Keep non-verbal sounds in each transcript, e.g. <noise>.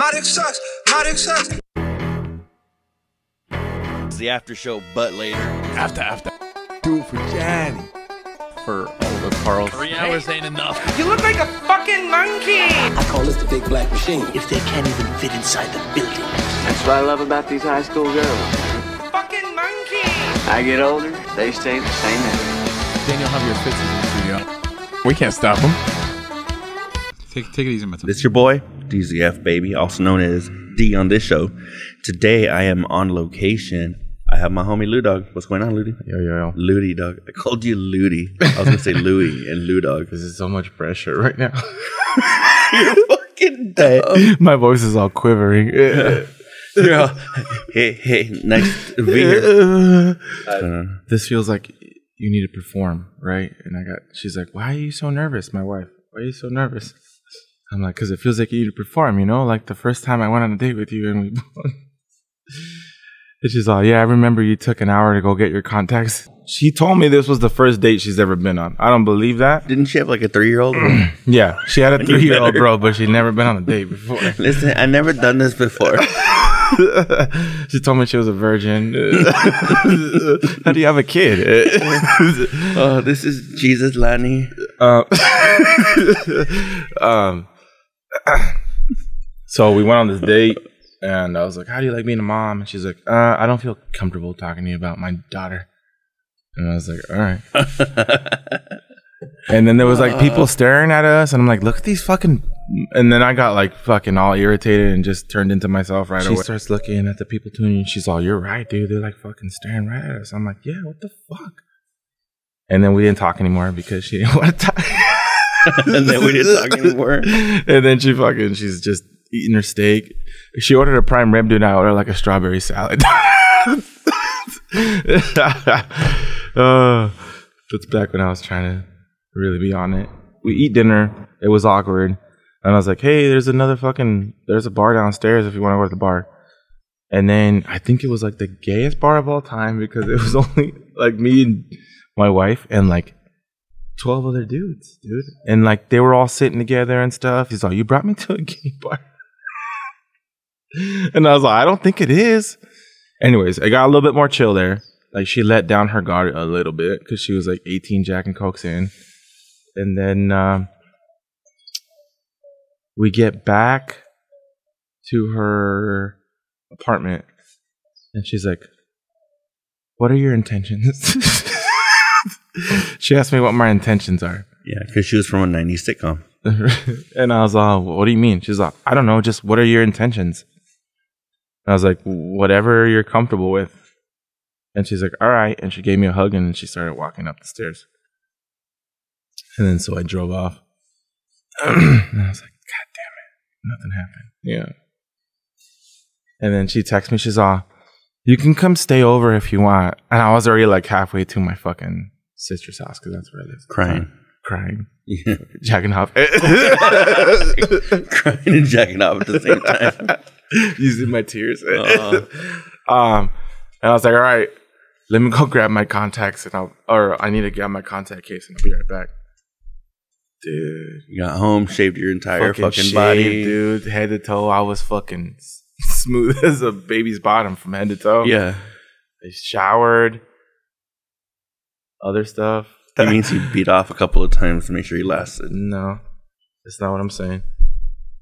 My sucks. My sucks. It's the after show, but later. After, after. Do it for Jonny. For all the Carls. Three hours ain't enough. You look like a fucking monkey. I call this the big black machine. if they can't even fit inside the building. That's what I love about these high school girls. Fucking monkey. I get older, they stay the same age. Daniel have your fits in the studio. We can't stop him. Take, take it easy, Matt. This your boy, DZF Baby, also known as D on this show. Today I am on location. I have my homie LuDogg. What's going on, Ludi? Yo, yo, yo. Ludi Dog. I called you Ludi. I was gonna say <laughs> Louie and Lou Dog. This is so much pressure right now. <laughs> You're fucking dumb. My voice is all quivering. <laughs> You're hey, hey, nice to be here. Uh, this feels like you need to perform, right? And I got, she's like, why are you so nervous, my wife? Why are you so nervous? I'm like, because it feels like you need to perform, you know? Like the first time I went on a date with you and we. <laughs> <laughs> It's just all, yeah, I remember you took an hour to go get your contacts. She told me this was the first date she's ever been on. I don't believe that. didn't she have like a three year old? <clears throat> Yeah, she had a <laughs> three year old better. bro, but she'd never been on a date before. Listen, I never done this before. she told me she was a virgin. How do you have a kid? oh, this is Jesus Lani. um, um, <coughs> so we went on this date, and I was like, "How do you like being a mom?" And she's like, uh, "I don't feel comfortable talking to you about my daughter." And I was like, "All right." <laughs> and then there was like people staring at us, and I'm like, "Look at these fucking." And then I got like fucking all irritated and just turned into myself right away. She starts looking at the people tuning. And she's all, "You're right, dude. They're like fucking staring right at us." I'm like, "Yeah, what the fuck?" And then we didn't talk anymore because she <laughs> didn't want to talk. <laughs> and then we didn't talk anymore. and then she fucking, she's just eating her steak. She ordered a prime rib, dude. I ordered like a strawberry salad. <laughs> uh, that's back when I was trying to really be on it. We eat dinner. It was awkward. And I was like, hey, there's another fucking, there's a bar downstairs if you want to go to the bar. And then I think it was like the gayest bar of all time because it was <laughs> only like me and my wife and like 12 other dudes, dude. And like they were all sitting together and stuff. He's like, You brought me to a gay <laughs> bar. and I was like, I don't think it is. Anyways, I got a little bit more chill there. Like she let down her guard a little bit because she was like 18 Jack and Cokes in. And then um, we get back to her apartment and she's like, What are your intentions? <laughs> <laughs> she asked me what my intentions are. Yeah, because she was from a 90s sitcom. <laughs> and I was like, what do you mean? She's like, I don't know. Just what are your intentions? And I was like, whatever you're comfortable with. And she's like, all right. And she gave me a hug and she started walking up the stairs. And then so I drove off. <clears throat> and I was like, God damn it. Nothing happened. Yeah. And then she texts me, she's all, you can come stay over if you want. And I was already like halfway to my fucking sister's house because that's where I live. Crying. Crying. Yeah. <laughs> Jacking <laughs> off. Crying and jacking off at the same time. <laughs> Using my tears. Uh. um, and I was like, all right, let me go grab my contacts and I'll, or I need to grab my contact case and I'll be right back. Dude. You got home, shaved your entire fucking, shaved, body. dude. Head to toe. I was fucking smooth as a baby's bottom from head to toe. Yeah. I showered. Other stuff. <laughs> That means he beat off a couple of times to make sure he lasted. No, that's not what I'm saying.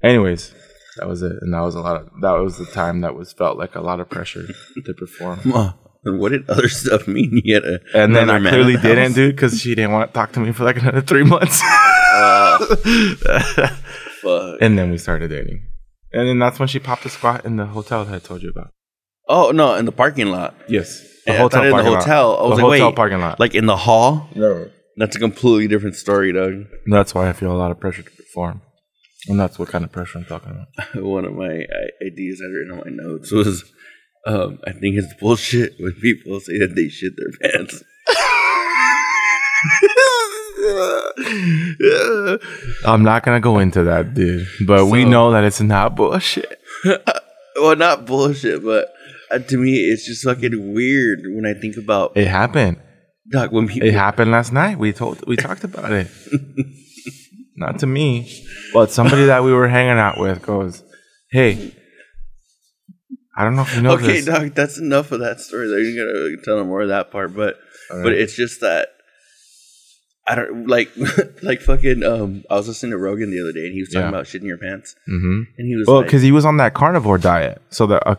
Anyways, that was it, and that was a lot of. That was the time that was felt like a lot of pressure <laughs> to perform. Huh. And what did other stuff mean? <laughs> You had a, And then I another clearly the didn't, house? dude, because she didn't want to talk to me for like another three months. Fuck. and then we started dating, and then that's when she popped a squat in the hotel that I told you about. Oh no, in the parking lot. Yes, The hotel in the parking lot. hotel. I was the like, hotel wait, parking lot. like in the hall. no, That's a completely different story, Doug. that's why I feel a lot of pressure to perform, and that's what kind of pressure I'm talking about. <laughs> One of my ideas I'd written on my notes was, um, I think it's bullshit when people say that they shit their pants. <laughs> I'm not gonna go into that, dude. But we know that it's not bullshit. <laughs> well, not bullshit, but uh, to me, it's just fucking weird when I think about It happened. Doc. When people, It happened last night. We told we talked about it. <laughs> Not to me, but somebody that we were hanging out with goes, Hey, I don't know if you know okay, this. dog, that's enough of that story. There, you gotta tell them more of that part, but but it's just that I don't like <laughs> like fucking. Um, I was listening to Rogan the other day, and he was talking Yeah. about shitting your pants, hmm and he was Well, like, because he was on that carnivore diet, so that uh,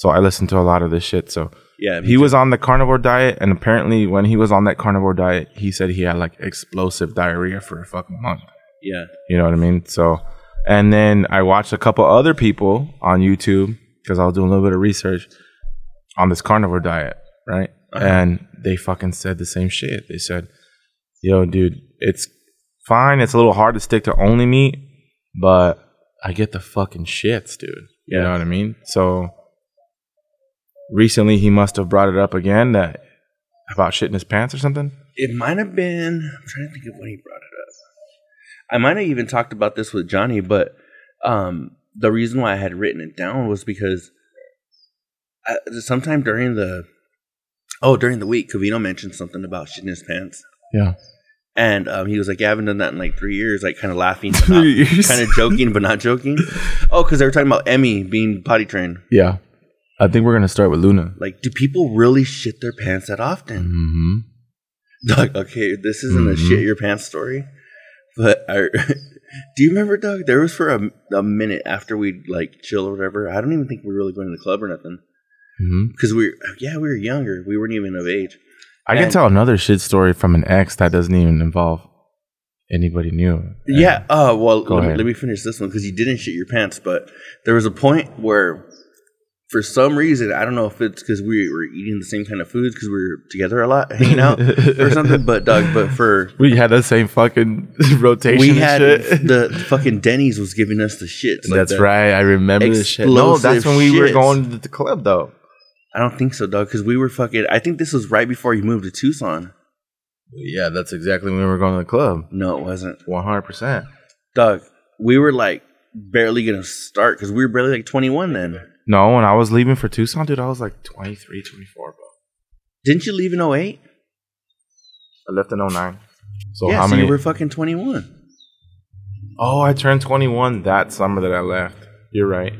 so I listened to a lot of this shit. So yeah, he too. was on the carnivore diet, and apparently when he was on that carnivore diet, he said he had like explosive diarrhea for a fucking month. yeah, You know what I mean? So, and then I watched a couple other people on YouTube because I was doing a little bit of research on this carnivore diet, right? Uh-huh. And they fucking said the same shit. They said, "Yo, dude, it's fine. It's a little hard to stick to only meat, but I get the fucking shits, dude. You Yeah. know what I mean?" So recently, he must have brought it up again that about shitting his pants or something. it might have been. I'm trying to think of when he brought it up. I might have even talked about this with Jonny, but um, the reason why I had written it down was because I, sometime during the oh during the week, Covino mentioned something about shitting his pants. Yeah. And um, he was like, "Yeah, I haven't done that in like three years." Like, kind of laughing, <laughs> but Three years. kind of joking, but not joking. Oh, because they were talking about Emmy being potty trained. Yeah. I think we're gonna start with Luna. Like, do people really shit their pants that often? Mm-hmm. <laughs> Doug, okay, this isn't a Mhm. shit your pants story, but I, <laughs> do you remember, Doug? There was for a, a minute after we like chill or whatever. I don't even think we were really going to the club or nothing Mm-hmm. because we, yeah, we were younger. We weren't even of age. I can tell another shit story from an ex that doesn't even involve anybody new. Yeah. Oh well. Let me, let me finish this one because you didn't shit your pants, but there was a point where, for some reason, I don't know if it's because we were eating the same kind of foods because we were together a lot, hanging out or <laughs> something. But Doug, but for We had the same fucking <laughs> rotation. we had shit. the fucking Denny's was giving us the shit. like that's that. right. I remember the shit. No, that's when we were going to the club though. I don't think so, Doug, because we were fucking. I think this was right before you moved to Tucson. Yeah, that's exactly when we were going to the club. No, it wasn't, One hundred percent. Doug. We were like barely gonna start because we were barely like twenty one then. No, when I was leaving for Tucson, dude, I was like 23, 24, bro. Didn't you leave in 08? I left in 09. So yeah, how so many? you were fucking twenty one. oh, I turned 21 that summer that I left. You're right.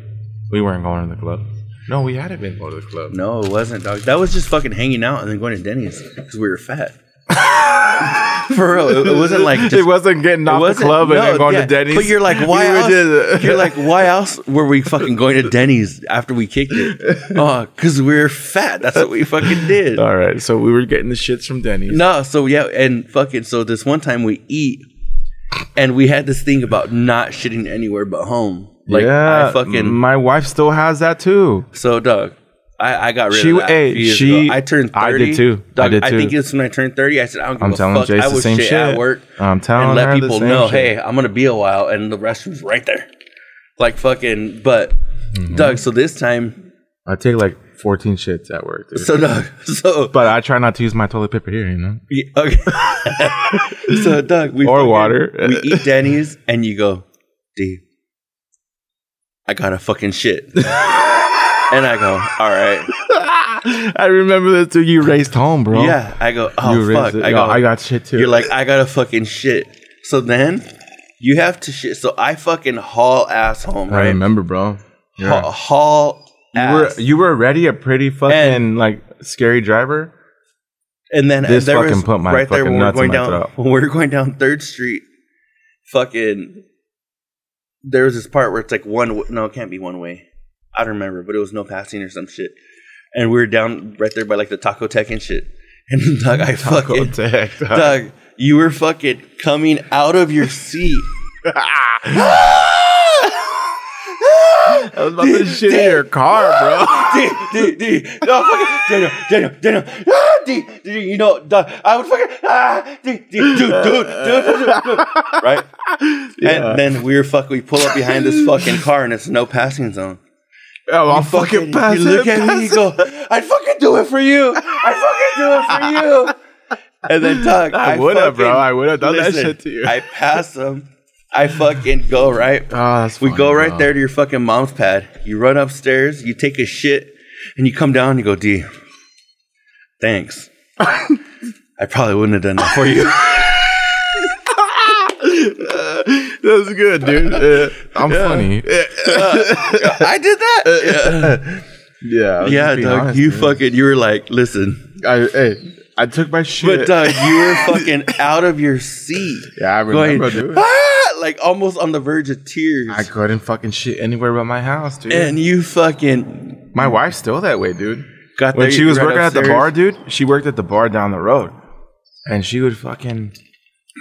We weren't going to the club. No, we hadn't been going to the club. No, it wasn't, dog. That was just fucking hanging out and then going to Denny's because we were fat. <laughs> <laughs> For real, it, it wasn't like just, it wasn't getting off the wasn't- club and then going yeah, to Denny's. But you're like, <laughs> why We else? <laughs> You're like, why else were we fucking going to Denny's after we kicked it? Oh, because we are fat. That's what we fucking did. All right, so we were getting the shits from Denny's. No, so yeah, and fucking so this one time we eat, and we had this thing about not shitting anywhere but home. Like yeah, I fucking my wife still has that too. so Doug. I, I got rid She- of that. hey, a few years she- ago. I turned I did too. I Doug, did I think it's when I turned thirty. I said I don't give I'm a telling fuck. Jace I the same shit, shit. at work. I'm telling and let people know, shit. hey, I'm gonna be a while, and the restroom's right there. Like fucking, but Mm-hmm. Doug. So this time, I take like 14 shits at work, dude. so Doug, <laughs> so but I try not to use my toilet paper here, you know. Yeah, okay. <laughs> so Doug, we Or fucking- water. we eat Denny's, and you go, D. I got a fucking shit, <laughs> and I go, all right, <laughs> I remember this too. You raced home, bro. yeah. I go, oh you fuck. I Yo, go, I got shit too. You're like, I got a fucking shit. So then you have to shit. So I fucking haul ass home, I remember, bro. Yeah. Ha- haul You were ass. you were already a pretty fucking And- like scary driver. and then This there fucking was put my right there fucking when we're nuts going in my down throat. when we're going down Third Street. Fucking, there was this part where it's like one. No, it can't be one way. I don't remember, but it was no passing or some shit. And we were down right there by like the Taco Tech and shit. And <laughs> Doug, I fucking Tech, dog. Doug, you were fucking coming out of your seat. <laughs> I was about to shit in your car, bro. D, D, D, no, fucking, Daniel, Daniel, Daniel, ah, D, D, you know, Doug, I would fucking, ah, D, D, dude, dude, dude, dude, dude, dude, right? <laughs> Yeah. And then we were fucking, we pull up behind this fucking car and it's no passing zone. Oh, I'll You fucking pass You look it. at me, you go, I'd fucking do it for you. I'd fucking do it for you. And then Doug, <laughs> I I, would've, bro. I would've done that shit to you. I pass them. I fucking go right. <laughs> Oh, We funny, go right bro. there to your fucking mom's pad. You run upstairs, you take a shit, and you come down and you go, D, thanks. <laughs> I probably wouldn't have done that for you. That's good, dude. <laughs> Uh, I'm funny. I did that. Yeah, Yeah, I yeah Doug. honest, you dude. fucking. You were like, listen, I, hey, I took my shit. but Doug, you were <laughs> fucking out of your seat. yeah, I Going, remember, dude. ah, like almost on the verge of tears. I couldn't fucking shit anywhere but my house, dude. and you fucking my wife's still that way, dude. got When there, she was right working at the bar, dude, she worked at the bar down the road, and she would fucking.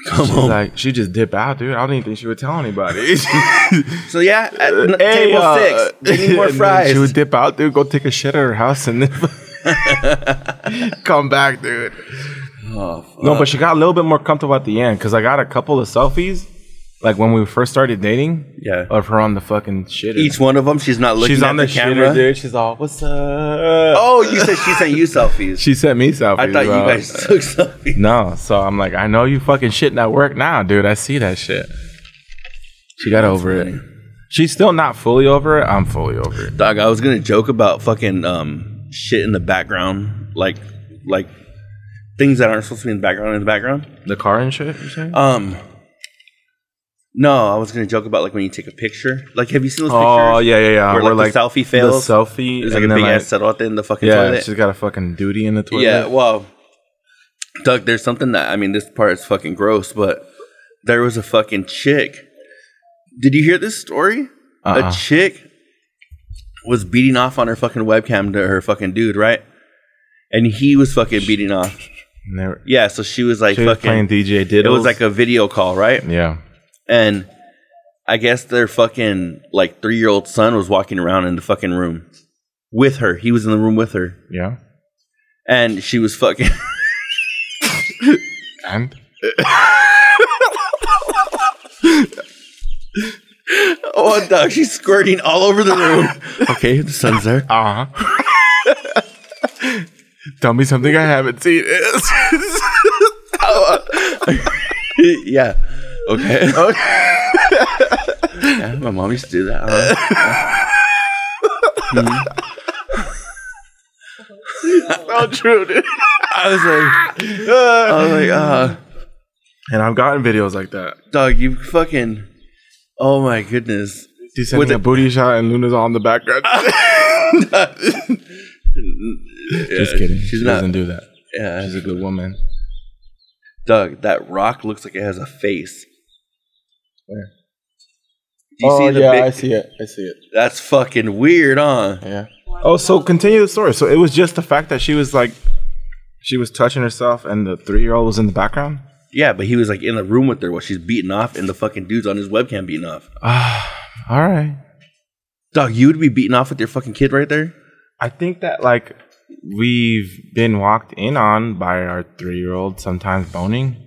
Come she's on. like she just dip out, dude. I don't even think she would tell anybody. <laughs> So yeah, at n- Hey, table uh, six, need more <laughs> fries. She would dip out, dude. Go take a shit at her house, and then <laughs> come back, dude. Oh, No, but she got a little bit more comfortable at the end because I got a couple of selfies, like when we first started dating. Yeah. of her on the fucking shitter. Each one of them, she's not looking she's on the, the, camera. shitter, dude. She's all, "What's up?" Oh, you said she sent you selfies. <laughs> she sent me selfies. I thought bro. you guys took selfies. No, so I'm like, I know you fucking shitting at work now, dude. I see that shit. She got over it. She's still not fully over it. I'm fully over it. Dog, I was gonna joke about fucking um shit in the background, like like things that aren't supposed to be in the background in the background. The car and shit. Um, no, I was gonna joke about like when you take a picture. Like, have you seen those oh pictures? yeah, yeah, yeah. Where, like, the selfie fails? The selfie. There's like a big like- ass there in the fucking Yeah, toilet. she's got a fucking duty in the toilet. Yeah, well, Doug, there's something that I mean, this part is fucking gross, but there was a fucking chick. Did you hear this story? Uh-uh. A chick was beating off on her fucking webcam to her fucking dude, right? And he was fucking beating off. Were- Yeah, so she was like she was playing fucking. DJ Diddles. It was like a video call, right? yeah. And I guess their fucking like three year old son was walking around in the fucking room with her. He was in the room with her, Yeah. and she was fucking. <laughs> And Oh, dog, she's squirting all over the room. <laughs> okay, the sun's there. uh huh. <laughs> Tell me something I haven't seen. yeah. <laughs> Okay. yeah, my mom used to do that. huh? <laughs> so true, dude. I was like, I was like, uh, And I've gotten videos like that. dog, you fucking. Oh my goodness. She's With sending a the- booty shot and Luna's all in the background. <laughs> Just kidding. She's she not. doesn't do that. Yeah, She's a good woman. Doug, that rock looks like it has a face. Where? Do you see the big? Oh, see it. I see it. That's fucking weird, huh? Yeah. Oh, so continue the story. So it was just the fact that she was like, she was touching herself, and the three-year-old was in the background. Yeah, but he was like in the room with her while she's beating off, and the fucking dude's on his webcam beating off. Ah, <sighs> All right. Dog, you would be beating off with your fucking kid right there? I think that like we've been walked in on by our three-year-old sometimes boning.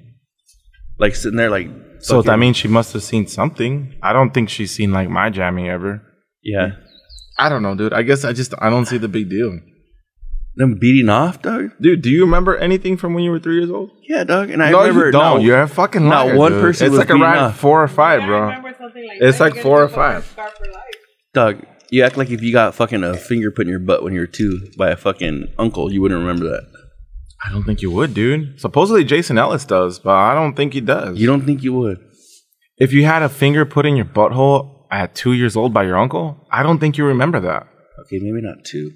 Like sitting there, like. So that fucking- means she must have seen something. I don't think she's seen like my jamming ever. Yeah. I don't know, dude. I guess I just I don't see the big deal. Them beating off, dog? Dude, do you remember anything from when you were three years old? Yeah, dog. And I no, remember. you don't. no, You're a fucking not liar, one dude. person It's was like beating around off. four or five, bro. something like It's that. like You four or gotta go five. scar for life. Dog, you act like if you got fucking a finger put in your butt when you were two by a fucking uncle, you wouldn't remember that. I don't think you would, dude. Supposedly Jason Ellis does, but I don't think he does. You don't think you would? if you had a finger put in your butthole at two years old by your uncle, I don't think you remember that. Okay, maybe not two.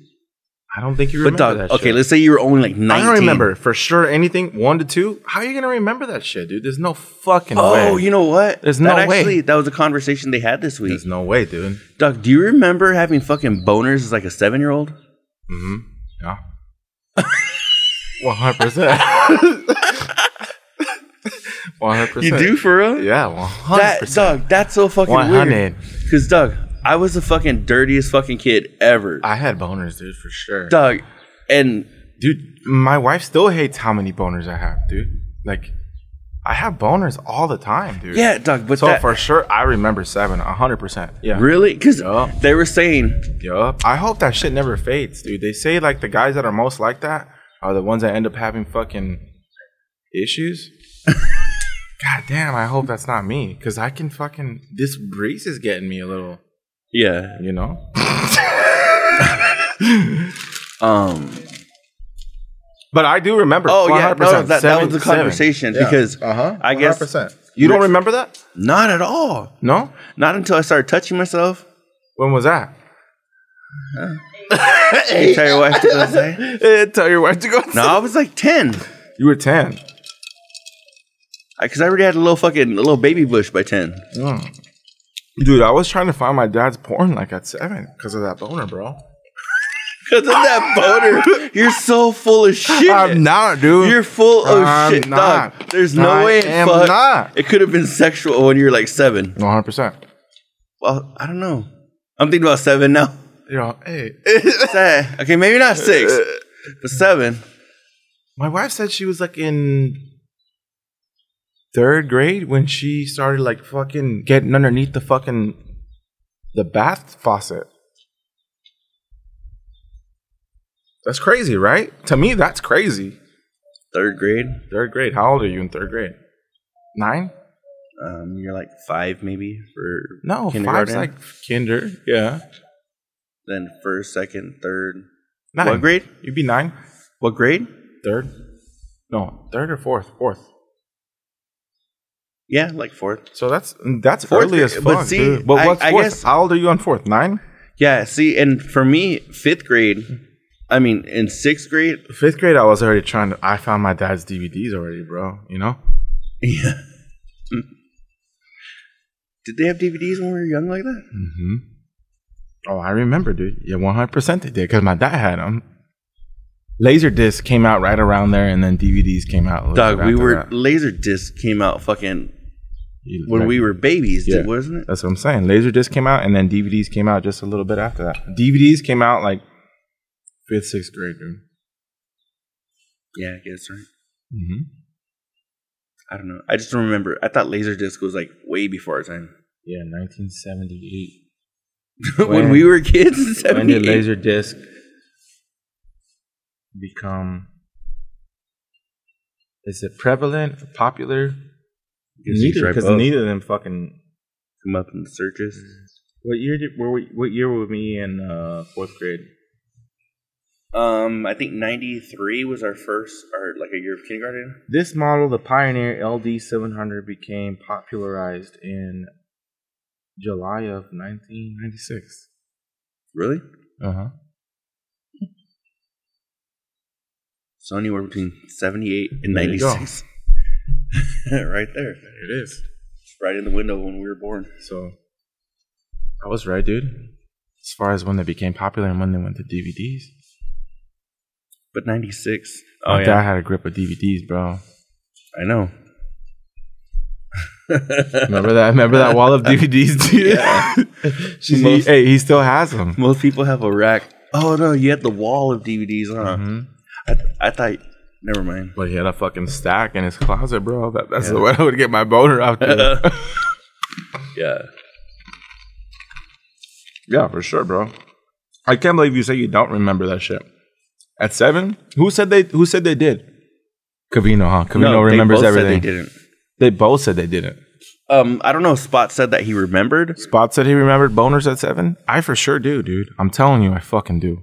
I don't think you But remember dog, that. okay, shit. let's say you were only like 19. I don't remember for sure anything one to two. How are you gonna remember that shit, dude? There's no fucking way. Oh, you know what? There's that no way. actually, That was a conversation they had this week. There's no way, dude. Doug, do you remember having fucking boners as like a seven year old? Mm-hmm. Yeah. <laughs> One hundred percent. <laughs> One hundred percent. You do for real? Yeah, one hundred percent. Doug, that's so fucking One weird. Because Doug, I was the fucking dirtiest fucking kid ever. I had boners, dude, for sure. Doug, and Dude, my wife still hates how many boners I have, dude. Like, I have boners all the time, dude. yeah, Doug, but So that, for sure, I remember seven, hundred percent. Yeah. really, because Yeah. they were saying, Yup. I hope that shit never fades, dude. They say like the guys that are most like that are the ones that end up having fucking issues. <laughs> God damn, I hope that's not me. Cause I can fucking this breeze is getting me a little, yeah, you know? <laughs> um, But I do remember. oh yeah, no, 100%, that, that was the conversation because. Uh-huh, I guess 100%. You don't remember that? Not at all. No. Not until I started touching myself. When was that? <laughs> Hey, tell your wife to go say. <laughs> Eh, tell your wife to go. No, I was like ten. You were ten. Because I already had a little fucking a little baby bush by ten. Dude, I was trying to find my dad's porn like at seven because of that boner, bro. <laughs> Because of that boner, you're so full of shit. I'm not, dude. You're full of I'm shit, not. dog. There's no I way in am fuck not. it could have been sexual when you were like seven. One hundred percent. Well, I don't know. I'm thinking about seven now. You know, hey. <laughs> Say- okay, maybe not six, but seven. My wife said she was like in third grade when she started like fucking getting underneath the fucking the bath faucet. That's crazy, right? To me, that's crazy. Third grade. Third grade. How old are you in third grade? Nine? Um, you're like five maybe for No, kindergarten. five's like kinder. Yeah. Then first, second, third. Nine. What grade? You'd be nine. What grade? Third. No, third or fourth. Fourth. Yeah, like fourth. So that's that's Fourth early as grade, fuck. but see, dude. But I- what's I fourth? guess- How old are you on fourth? Nine. Yeah, see, and for me, fifth grade. I mean, in sixth grade. Fifth grade, I was already trying to. I found my dad's DVDs already, bro. You know. <laughs> Yeah. Did they have DVDs when we were young like that? Mm-hmm. Oh, I remember, dude. Yeah, one hundred percent they did because my dad had them. Laserdisc came out right around there, and then DVDs came out. Dog, we were that. Laserdisc came out fucking You- when we were babies, Yeah. wasn't it? That's what I'm saying. Laserdisc came out, and then DVDs came out just a little bit after that. DVDs came out like fifth, sixth grade, dude. Yeah, I guess right. Mm-hmm. I don't know. I just remember. I thought Laserdisc was like way before our time. Yeah, 1978. When, <laughs> When- we were kids, when did 78. Laserdisc become? Is it prevalent, popular? Neither, because neither of them fucking. come up in the searches. What year did? Were we, what year were we in uh, fourth grade? Um, I think '93 was our first, or like a year of kindergarten. This model, the Pioneer LD 700, became popularized in July of 1996. Really? Uh huh. So anywhere between 78 and There 96. <laughs> right there. It is. Right in the window when we were born. So I was right, dude. As far as when they became popular and when they went to DVDs. But 96. My Oh, dad yeah. had a grip of DVDs, bro. I know. Remember that? Remember that wall of <laughs> DVDs, dude? <laughs> She's- he- hey, he still has them. Most people have a rack. Oh, no. You had the wall of DVDs, huh? Mhm. I, th- I thought. Never mind. But he had a fucking stack in his closet, bro. That, that's the way I would get my boner out there. <laughs> Yeah. yeah, for sure, bro. I can't believe you say you don't remember that shit. At seven, who said they? Who said they did? Covino, huh? Covino No, they remembers everything. they didn't. They both said they didn't. Um, I don't know. if Spot said that he remembered. Spot said he remembered boners at seven. I for sure do, dude. I'm telling you, I fucking do.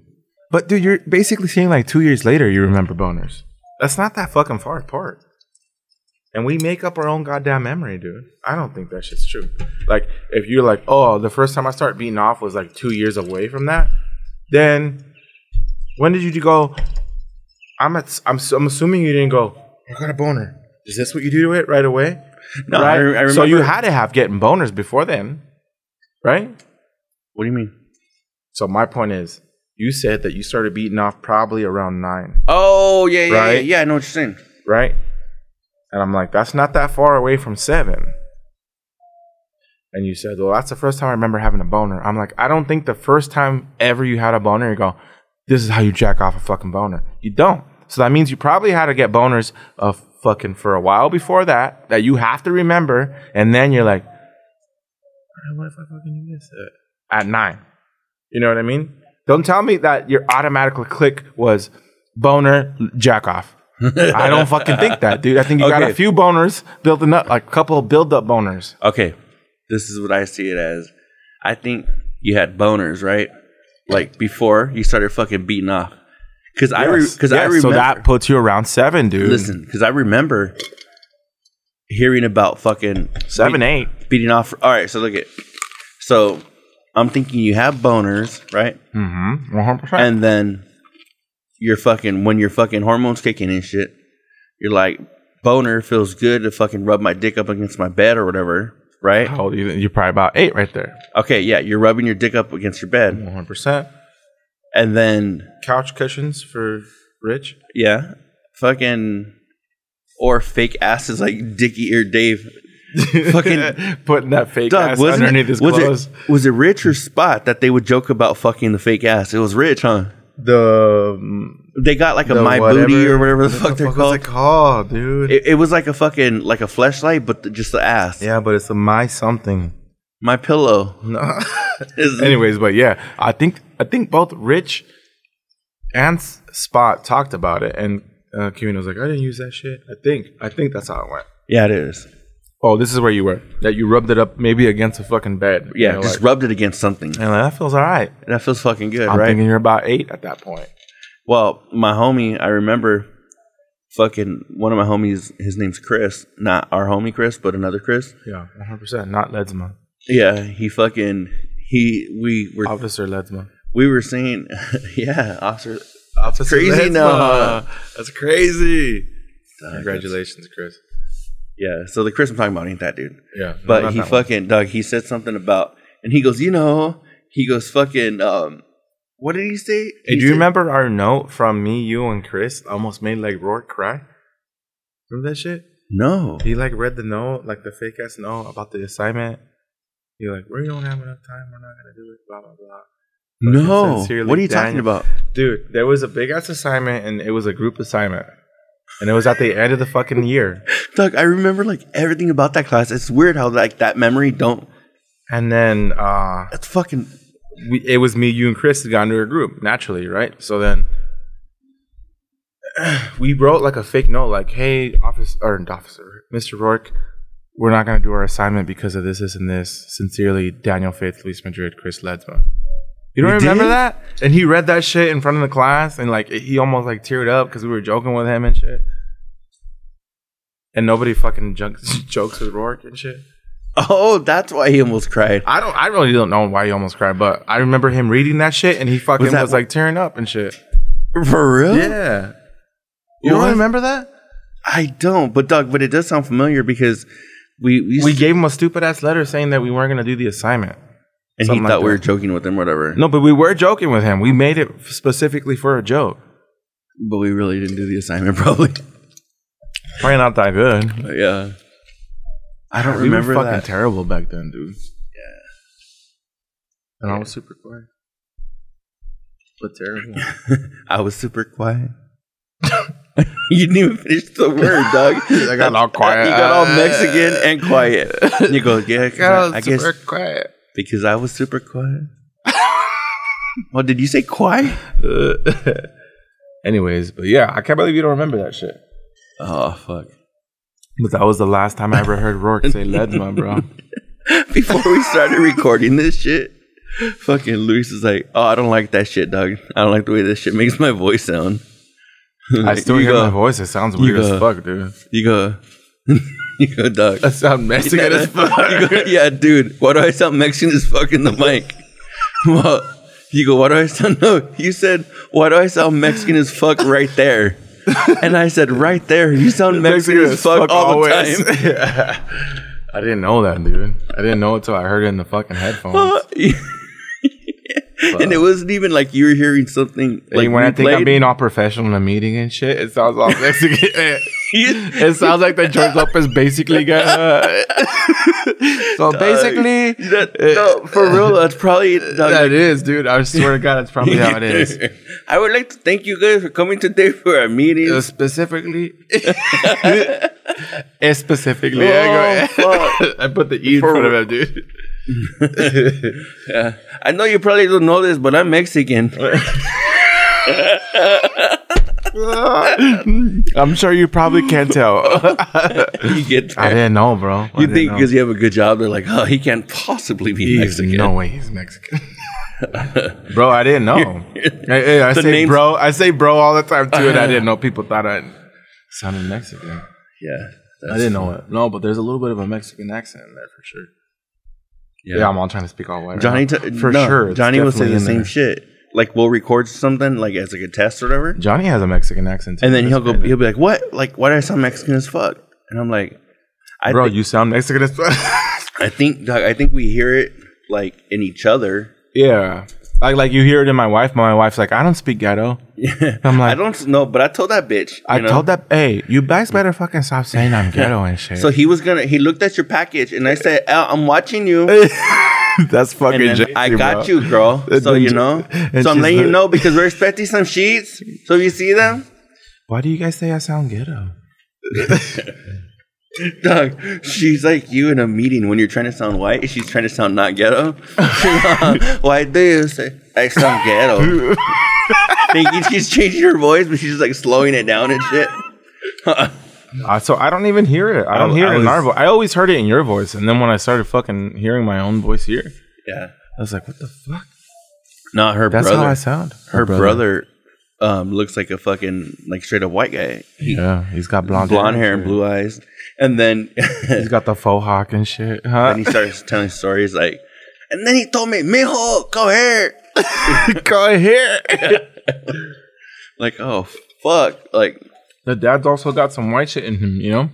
But dude, you're basically saying like two years later you remember boners. That's not that fucking far apart. And we make up our own goddamn memory, dude. I don't think that shit's true. Like, if you're like, oh, the first time I started beating off was like two years away from that, then when did you go? I'm at, I'm, I'm assuming you didn't go. I got a boner. Is this what you do to it right away? No, right? I, I remember. So you had to have getting boners before then, right? What do you mean? So my point is, you said that you started beating off probably around nine, Oh, yeah, yeah, Right? yeah. Yeah, I know what you're saying. right? And I'm like, that's not that far away from seven. And you said, well, that's the first time I remember having a boner. I'm like, I don't think the first time ever you had a boner, you go, this is how you jack off a fucking boner. You don't. So that means you probably had to get boners of fucking for a while before that, that you have to remember. And then you're like, what if I fucking do this uh, at nine? You know what I mean? Don't tell me that your automatically click was boner jack off. I don't fucking think that, dude. I think you got a few boners building up, like a couple of build up boners. Okay, this is what I see it as. I think you had boners, right? Like before you started fucking beating off. Because I, because I Yes, remember. so that puts you around seven, dude. listen, because I remember hearing about fucking Seven, eight. beating off. All right, so look at. So I'm thinking you have boners, right? Mm-hmm. One hundred percent. And then you're fucking when your fucking hormones kicking and shit. You're like boner feels good to fucking rub my dick up against my bed or whatever, right? How old are you? You're probably about eight right there. Okay, yeah, you're rubbing your dick up against your bed, One hundred percent. And then Couch cushions for Rich. yeah, fucking or fake asses like Dickie or Dave. <laughs> Fucking- putting that fake Doug, ass underneath it, his was clothes. it was it Rich or Spot that they would joke about fucking the fake ass? It was Rich, huh? The, um, They got like a my whatever- booty or whatever the fuck they're was called. it called, dude? It, it was like a fucking like a fleshlight, but the, just the ass. yeah, but it's a my something. My pillow. <laughs> No. Anyways, but yeah, I think I think both Rich and Spot talked about it, and uh, Kevin was like, "I didn't use that shit." I think I think that's how it went. yeah, it is. Oh, this is where you were. That you rubbed it up maybe against a fucking bed. Yeah, You know, just like, rubbed it against something. and like, that feels all right. That feels fucking good, I'm right? thinking you're about eight at that point. well, my homie, I remember fucking one of my homies, his name's Chris. Not our homie Chris, but another Chris. Yeah, 100. percent Not Ledsma, Yeah, he fucking he we were Officer Ledsma. we were saying <laughs> yeah, officer Officer crazy now. That's crazy. Congratulations, Chris. Yeah, so the Chris I'm talking about ain't that dude. Yeah, But he fucking Doug, he said something about and he goes, you know, he goes fucking um what did he say? Hey, He do you said- remember our note from me, you, and Chris? Almost made like Rourke cry. Remember that shit? No. He like read the note, like the fake ass note about the assignment. He like, we don't have enough time. We're not gonna do it. Blah blah blah. No. What are you talking about? Dude, there was a big ass assignment, and it was a group assignment, and it was at the end of the fucking year. <laughs> Doug, I remember like everything about that class. It's weird how like that memory don't And then uh that's fucking we, it was me, you, and Chris that got into a group naturally, right? So then <sighs> we wrote like a fake note, like, "Hey, officer or officer, Mr. Rourke, we're not gonna do our assignment because of this, this, and this. Sincerely, Daniel Faith, Luis Madrid, Chris Ledsma." You don't You remember did? that? And he read that shit in front of the class, and like he almost like teared up because we were joking with him and shit. And nobody fucking jokes, <laughs> jokes with Rourke and shit. Oh, that's why he almost cried. I don't. I really don't know why he almost cried, but I remember him reading that shit, and he fucking Was was, like tearing up and shit. For real? Yeah, you don't remember that? I don't, but Doug, but it does sound familiar because we we, We gave him a stupid ass letter saying that we weren't gonna do the assignment. and he something thought like we were joking with him, whatever. No, but we were joking with him. We made it specifically for a joke. but we really didn't do the assignment, <laughs> probably. Probably not that good. But yeah, I don't we remember were fucking that. terrible back then, dude. Yeah. And I was super quiet. But terrible. <laughs> I was super quiet. <laughs> <laughs> you didn't even finish the word, Doug. <laughs> I got all quiet. You got all Mexican and quiet. <laughs> You go, yeah, I, I guess quiet. because I was super quiet. well, did you say? Quiet? Anyways, but yeah, I can't believe you don't remember that shit. Oh fuck! But that was the last time I ever heard Rourke say Ledma, bro. Before we started recording this shit, fucking Luis is like, "Oh, I don't like that shit, Doug. I don't like the way this shit makes my voice sound." I <laughs> still hear my voice. It sounds weird as fuck, dude. You go. <laughs> you go, Doug. I sound <laughs> Mexican as fuck. Go, yeah, dude. Why do I sound Mexican as fuck in the mic? well, you go. Why do I sound? No, you said. Why do I sound Mexican as fuck right there? And I said, right there. You sound Mexican, as fuck, all the time. I didn't know that, dude. I didn't know it until I heard it in the fucking headphones. And it wasn't even like you were hearing something like Like when I think I'm replayed. being all professional in a meeting and shit, it sounds all <laughs> Mexican. it sounds like the George Lopez basically got. <laughs> so basically, That- no, for real, that's probably <laughs> that is, dude. I swear to God, that's probably how it is. I would like to thank you guys for coming today for our meeting. Uh, specifically, Eh, specifically, Oh, I, go, fuck. I put the E in For- front of it, dude. Yeah. <laughs> I know you probably don't know this, but I'm Mexican. <laughs> I'm sure you probably can't tell. <laughs> you get I didn't know, bro. I You think because you have a good job, they're like, oh, he can't possibly be He's Mexican. no way he's Mexican. bro, I didn't know. Hey, hey, I say bro, I say bro all the time too, and I didn't know people thought I sounded Mexican. Yeah, I didn't know it. No, but there's a little bit of a Mexican accent in there for sure. Yeah, I'm all trying to speak all white. Jonny, now. t- for no, sure. Jonny will say the same there. shit. Like we'll record something like as like a test or whatever, Jonny has a Mexican accent, too. and then he'll go. crazy. He'll be like, "What? Like why do I sound Mexican as fuck?" And I'm like, "I Bro, thi- you sound Mexican as fuck. I think I think we hear it like in each other. yeah. Like, like you hear it in my wife, but my wife's like, I don't speak ghetto. Yeah, I'm <laughs> like- I don't know, but I told that bitch. I know? told that, hey, you guys better fucking stop saying I'm ghetto and shit. So he was gonna. He looked at your package, and I said, Al, "I'm watching you." <laughs> That's fucking And then I got bro. you, girl. <laughs> So you know. So I'm letting you know because we're expecting some sheets. So you see them, Why do you guys say I sound ghetto? Doug. She's like you in a meeting when you're trying to sound white. She's trying to sound not ghetto. <laughs> <laughs> Why do you say I sound ghetto? <laughs> Thinking she's changing her voice, but she's just like slowing it down and shit. Uh, so I don't even hear it. I don't I- hear I it in our voice. I always heard it in your voice, and then when I started fucking hearing my own voice here, Yeah. I was like, "What the fuck?" Not her That's brother. how I sound. her brother, um, looks like a fucking like straight up white guy. He, Yeah, he's got blonde, blonde hair and blue eyes, and then <laughs> He's got the faux hawk and shit. Huh? And he starts telling stories like, and then he told me, "Mijo, go here." <laughs> Go here. <laughs> Like, oh fuck, like, the dad's also got some white shit in him. You know,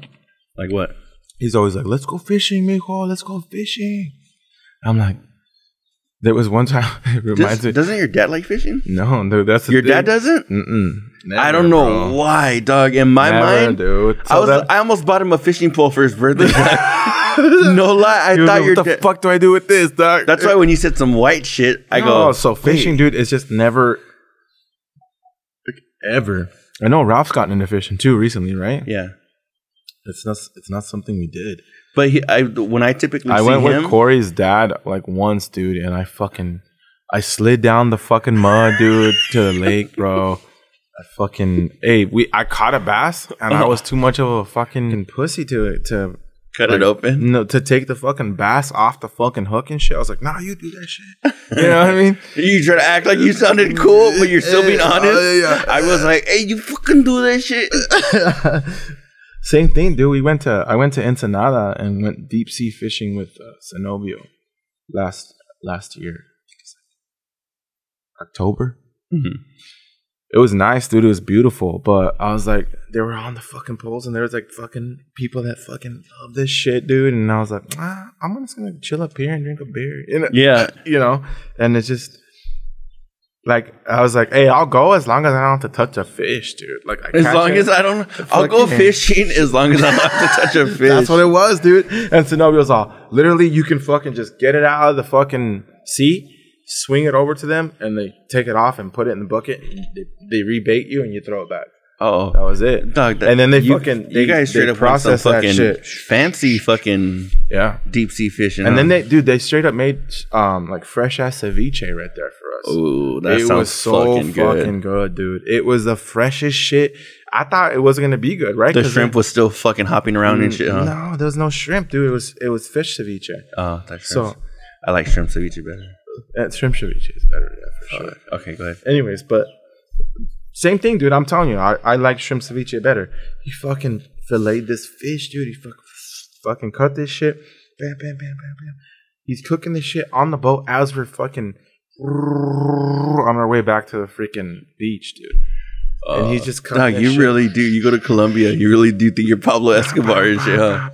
like what? he's always like, "Let's go fishing, mijo. Let's go fishing." I'm like, there was one time. <laughs> It reminds Does, me. doesn't your dad like fishing? No, dude, that's the Your thing. dad doesn't? Mm-mm. I don't know bro. why, dog. In my Never, mind, dude. I was that- I almost bought him a fishing pole for his birthday. <laughs> <laughs> no lie, I was thought your what the dad. fuck do I do with this, dog? That's why when you said some white shit, I go. Oh, so fishing, dude, is just never, ever. I know Ralph's gotten into fishing too recently, right? Yeah, It's not. It's not something we did. But he, I when I typically I see went him, with Corey's dad like once, dude, and I fucking, I slid down the fucking mud, dude, to the lake, bro. I fucking, hey, we, I caught a bass, and I was too much of a fucking pussy to it to cut it open. no to take the fucking bass off the fucking hook and shit. I was like, nah, you do that shit. <laughs> You know what I mean? You try to act like you sounded cool, but you're still being honest. yeah. I was like, "Hey, you fucking do that shit." <laughs> Same thing, dude. We went to I went to Ensenada and went deep sea fishing with uh, Zenobio last last year, October. Mhm. It was nice, dude. It was beautiful, but I was like, they were on the fucking poles, and there was like fucking people that fucking love this shit, dude. And I was like, ah, I'm just gonna chill up here and drink a beer? Yeah. <laughs> you know. And it's just like I was like, hey, I'll go as long as I don't have to touch a fish, dude. Like I As long it. as I don't, I'll go fucking- <laughs> fishing. As long as I don't have to touch a <laughs> fish. That's what it was, dude. And Zenobio's all literally you can fucking just get it out of the fucking sea, swing it over to them, and they take it off and put it in the bucket. They, they rebait you and you throw it back. Oh, That was it. dog. That, and then they you, fucking you they, guys they straight up want some process that shit. fancy fucking Yeah. deep sea fishing. And then they, dude, they straight up made um like fresh ass ceviche right there for us. oh, that it sounds was so fucking fucking, good. good. dude. It was the freshest shit. I thought it wasn't gonna be good, right? The shrimp it- was still fucking hopping around and shit, huh? No, there was no shrimp, dude. It was it was fish ceviche. Oh, that's So. I like shrimp ceviche better. uh, shrimp ceviche is better, yeah, for sure. Okay, go ahead. Anyways, but same thing, dude. I'm telling you, I, I like shrimp ceviche better. He fucking filleted this fish, dude. He fucking fucking cut this shit. Bam, bam, bam, bam, bam. He's cooking this shit on the boat as we're fucking on our way back to the freaking beach, dude. and he's uh, just cutting Dog, you shit. really do. You go to Colombia, you really do think you're Pablo Escobar and shit, huh?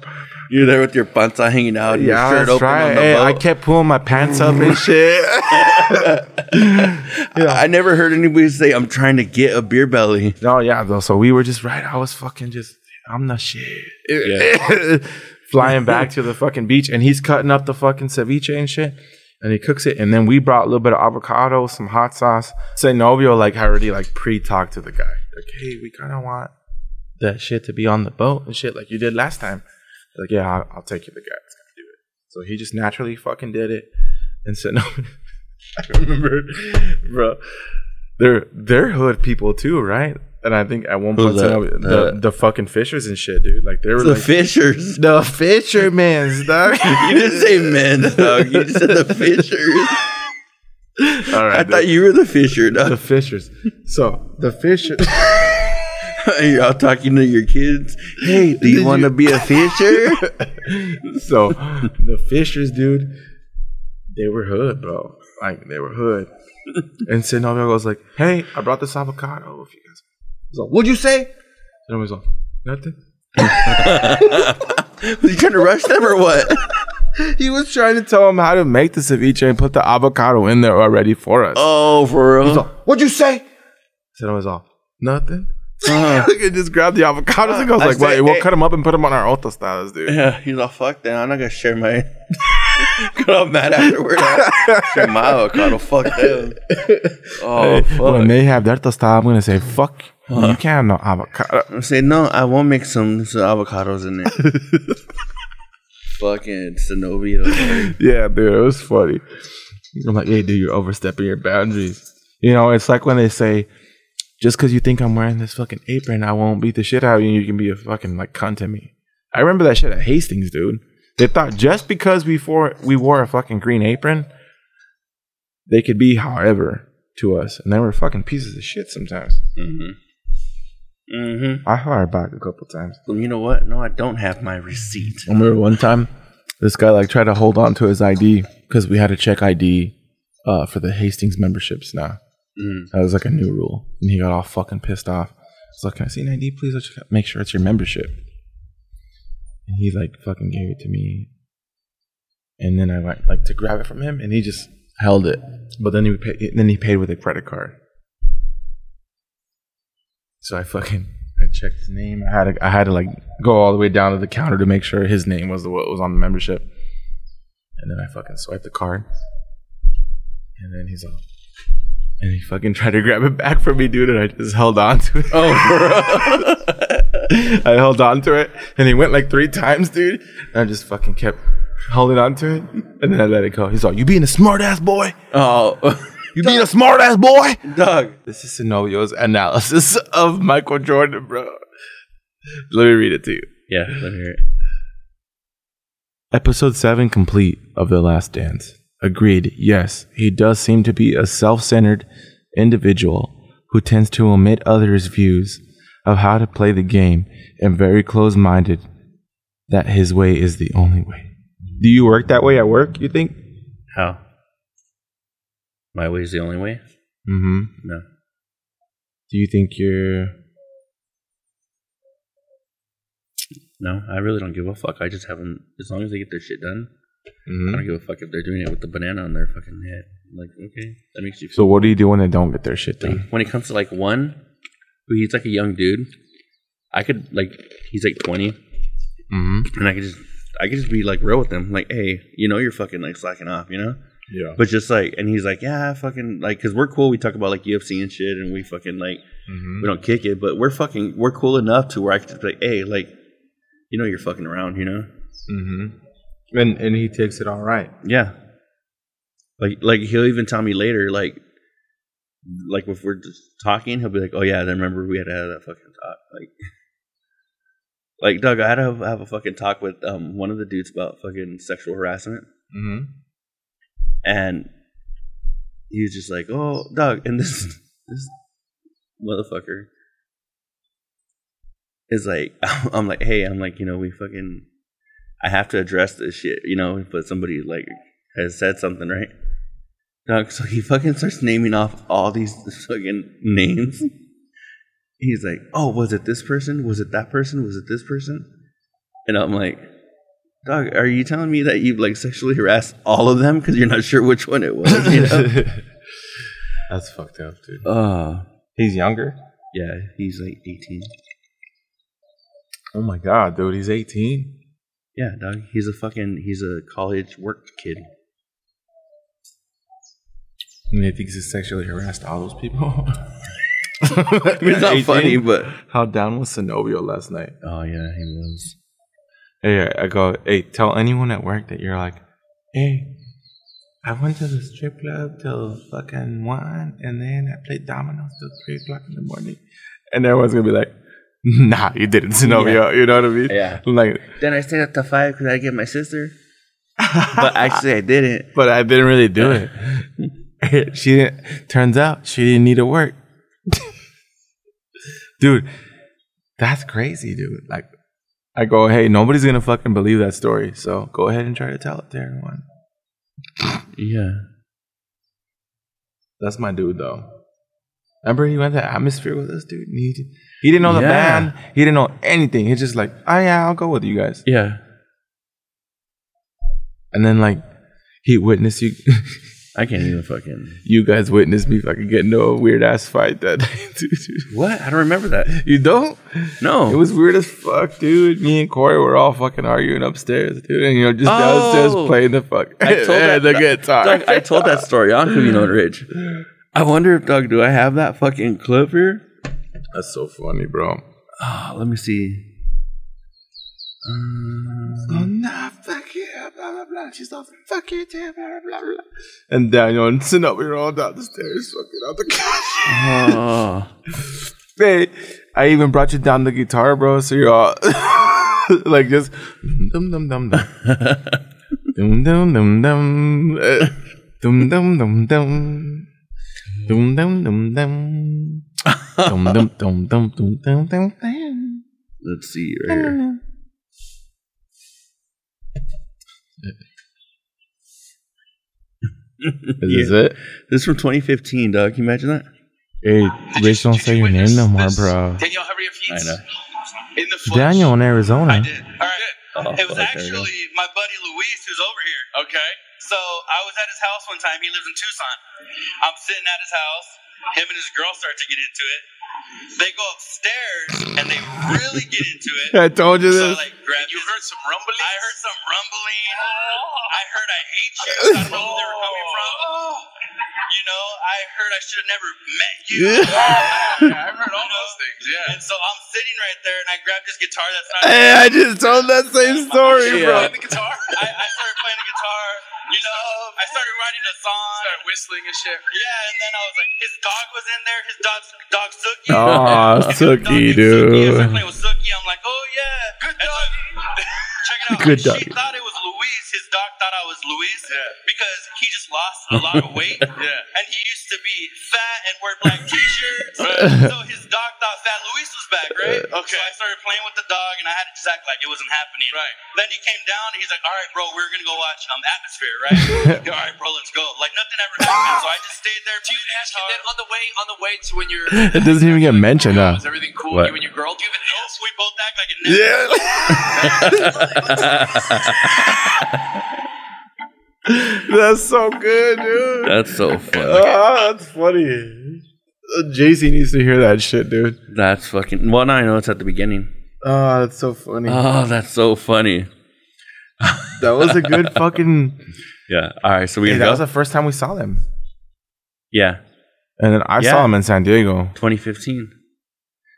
You're there with your panza hanging out, and Yeah, your shirt open right. on the Hey, boat. I kept pulling my pants up and shit. <laughs> I never heard anybody say, "I'm trying to get a beer belly." No, yeah, though. So we were just right. I was fucking just, I'm the shit. Yeah. <laughs> Flying back to the fucking beach, and he's cutting up the fucking ceviche and shit, and he cooks it. And then we brought a little bit of avocado, some hot sauce. Zenobio like already like pre-talked to the guy, like, hey, we kind of want that shit to be on the boat and shit, like you did last time. Like, yeah, I'll, I'll take you the guy that's gonna do it. So he just naturally fucking did it, and said, <laughs> no. I remember, bro. They're they're hood people too, right? And I think at one point the, the, The- the fucking fishers and shit, dude. Like they were The like Fishers. the fishermen's dog. <laughs> You didn't say men, <laughs> dog. You just said the Fishers. All right, I thought you were the Fisher, the fishers. So the fishers. <laughs> You're out talking to your kids. Hey, do you want to be a fisher? so the Fishers, dude, they were hood, bro. Like they were hood. And Zenobio goes like, "Hey, I brought this avocado. If you he's like, what'd you say?" Zenobio's like, "Nothing." <laughs> Was he trying to rush them or what? <laughs> He was trying to tell him how to make the ceviche and put the avocado in there already for us. Oh, for real? What'd you say? Zenobio's all, "Nothing." Uh, Look at just grab the avocados and goes I like, say, "Wait, we'll hey- cut them up and put them on our tostadas, dude." yeah, he's all fuck that. I'm not gonna share my. Got all mad afterward. I share my avocado. Fuck them. <laughs> Oh fuck. When they have their tostada, I'm gonna say, "Fuck, you can't have no avocado." I say no. I won't make some, some avocados in there. <laughs> Fucking Zenobio. Yeah, dude, it was funny. I'm like, hey, dude, you're overstepping your boundaries. You know, it's like when they say, just because you think I'm wearing this fucking apron, I won't beat the shit out of you. You can be a fucking like cunt to me. I remember that shit at Hastings, dude. They thought just because we wore we wore a fucking green apron, they could be however to us, and they were fucking pieces of shit sometimes. Mm-hmm. Mm-hmm. I fired back a couple times. Well, you know what? No, I don't have my receipt. I remember one time this guy like tried to hold on to his ID because we had to check ID uh, for the Hastings memberships now. Mm. That was like a new rule, and he got all fucking pissed off. I was like, "Can I see an ID, please? Let's check- make sure it's your membership." And he like fucking gave it to me, and then I went like to grab it from him, and he just held it. But then he paid, then he paid with a credit card. So I fucking I checked his name. I had to I had to like go all the way down to the counter to make sure his name was the what was on the membership. And then I fucking swiped the card. And then he's all and he fucking tried to grab it back from me, dude, and I just held on to it. Oh, <laughs> I held on to it, and he went like three times, dude. And I just fucking kept holding on to it, and then I let it go. He's like, "You being a smart ass boy? oh, <laughs> You being a smart ass boy?" Doug. This is Zenobio's analysis of Michael Jordan, bro. Let me read it to you. Yeah, let me hear it. Episode 7 complete of The Last Dance. Agreed, yes, he does seem to be a self centered individual who tends to omit others' views of how to play the game and very close minded that his way is the only way. Do you work that way at work, you think? How? My way is the only way? Mm hmm. No. Do you think you're. No, I really don't give a fuck. I just have them, as long as they get their shit done, I Mhm. don't give a fuck if they're doing it with the banana on their fucking head. Like, okay, that makes you feel. So, what do you do when they don't get their shit done? when it comes to like one, who he's like a young dude, I could like he's like twenty, Mm hmm. and I could just I could just be like real with him, like, hey, you know, you're fucking like slacking off, you know. Yeah. But just like, and he's like, yeah, fucking like, cause we're cool. We talk about like UFC and shit, and we fucking like Mm-hmm. we don't kick it, but we're fucking we're cool enough to where I could just be like, hey, like, you know, you're fucking around, you know. Mm-hmm. And, and he takes it all right. Yeah. Like like he'll even tell me later, like like if we're just talking, he'll be like, Oh yeah, I remember we had to have that fucking talk. Like <laughs> Like Doug, I had to have, have a fucking talk with um one of the dudes about fucking sexual harassment Mm-hmm. And he was just like, Oh, Doug, and this this motherfucker is like <laughs> I'm like, hey, I'm like, you know, we fucking I have to address this shit, you know, but somebody like has said something, right? Doug, so he fucking starts naming off all these <laughs> fucking names. He's like, oh, was it this person? Was it that person? Was it this person? And I'm like, Dog, are you telling me that you've like sexually harassed all of them because you're not sure which one it was? You <laughs> know? That's fucked up, dude. uh, He's younger. yeah, he's like 18. Oh my god, dude, he's 18. Yeah, dog. He's a fucking he's a college work kid. And he thinks he sexually harassed all those people. <laughs> it's not <laughs> 18? funny, but How down was Zenobio last night? oh yeah, he was. Hey, I go, hey, tell anyone at work that you're like, hey, I went to the strip club till fucking one, and then I played dominoes till three o'clock in the morning. And everyone's gonna be like, nah, you didn't, <laughs> Zenobio. You know what I mean? Yeah. Like, Then I stayed up till five because I get my sister. but <laughs> actually, I didn't. but I didn't really do it. <laughs> she didn't. Turns out she didn't need to work. Dude, That's crazy, dude. Like, I go, hey, nobody's gonna fucking believe that story. So go ahead and try to tell it to everyone. Yeah. That's my dude, though. Remember, he went to Atmosphere with us, dude. He, he didn't know the Yeah. band. He didn't know anything. He's just like, oh yeah, I'll go with you guys. Yeah. And then like, he witnessed you. <laughs> I can't even fucking. you guys witnessed me fucking get into a weird ass fight that day, <laughs> dude. What? I don't remember that. You don't? No. It was weird as fuck, dude. Me and Corey were all fucking arguing upstairs, dude. And you know, just downstairs Oh. playing the fuck I told <laughs> that, the guitar. Doug, I told that story on Covino and Rich. I wonder if Doug, do I have that fucking clip here? That's so funny, bro. Oh, let me see. Um, blah, blah, blah. She's all, fuck you, too, blah, blah. And Daniel and Sinop, we were all down the stairs, fucking out the couch. oh, Hey, I even brought you down the guitar, bro, so you're all, <laughs> like, just, dum, dum, dum, dum. dum, <laughs> dum, dum, dum. Dum, dum, dum, dum. Dum, dum, dum, dum. Dum, dum, dum, dum, dum, dum, dum, dum. let's see right here. Is this it? This is from 2015, Doug. Can you imagine that? Hey, Rich, don't say your name no more, bro. Daniel, hurry your feet. I know. In the flesh. Daniel in Arizona. I did. All right. Oh, it was fuck, there we go. actually my buddy Luis who's over here. Okay. So I was at his house one time. He lives in Tucson. I'm sitting at his house. Him and his girl start to get into it. They go upstairs and they really get into it. <laughs> I told you So I this. like grab you heard some rumbling? I heard some rumbling. Oh. I heard I hate you. <laughs> I don't know where they were coming from. You know, I heard I should have never met you. yeah, <laughs> I've heard all those things, yeah. And so I'm sitting right there and I grabbed this guitar that's not Hey, I just told that same story, you bro. playing the guitar? I, I started playing the guitar. You know, I started writing a song. Started whistling and shit. Yeah, and then I was like, his dog was in there. His dog's dog Sookie. Aw, <laughs> His dog Sookie, named Sookie. I dude. started playing with Sookie. I'm like, oh yeah, good dog. <laughs> check it out. Good she doggy. thought it was Luis. His dog thought I was Luis because he just lost a lot of weight. <laughs> yeah, and he used to be fat and wear black t-shirts. so his dog thought Fat Luis was back, right? Okay. So I started playing with the dog, and I had to just act like it wasn't happening. Right. Then he came down, and he's like, "All right, bro, we're gonna go watch um Atmosphere, right? <laughs> all right, bro, let's go." Like nothing ever happened, so I just stayed there. Do you ask him then on the way on the way to when you're? <laughs> It doesn't even get mentioned, huh? Is everything cool? What? You and your girl? Do you even ask? We both act like it never. <laughs> That's so good, dude. That's so funny. Ah, that's funny. Uh, JC needs to hear that shit, dude. That's fucking. Well, now I know it's at the beginning. Oh, that's so funny. Oh, that's so funny. that was a good fucking. <laughs> Yeah. All right. So we Hey, that go. was the first time we saw them, yeah. and then I Yeah. saw them in San Diego. 2015.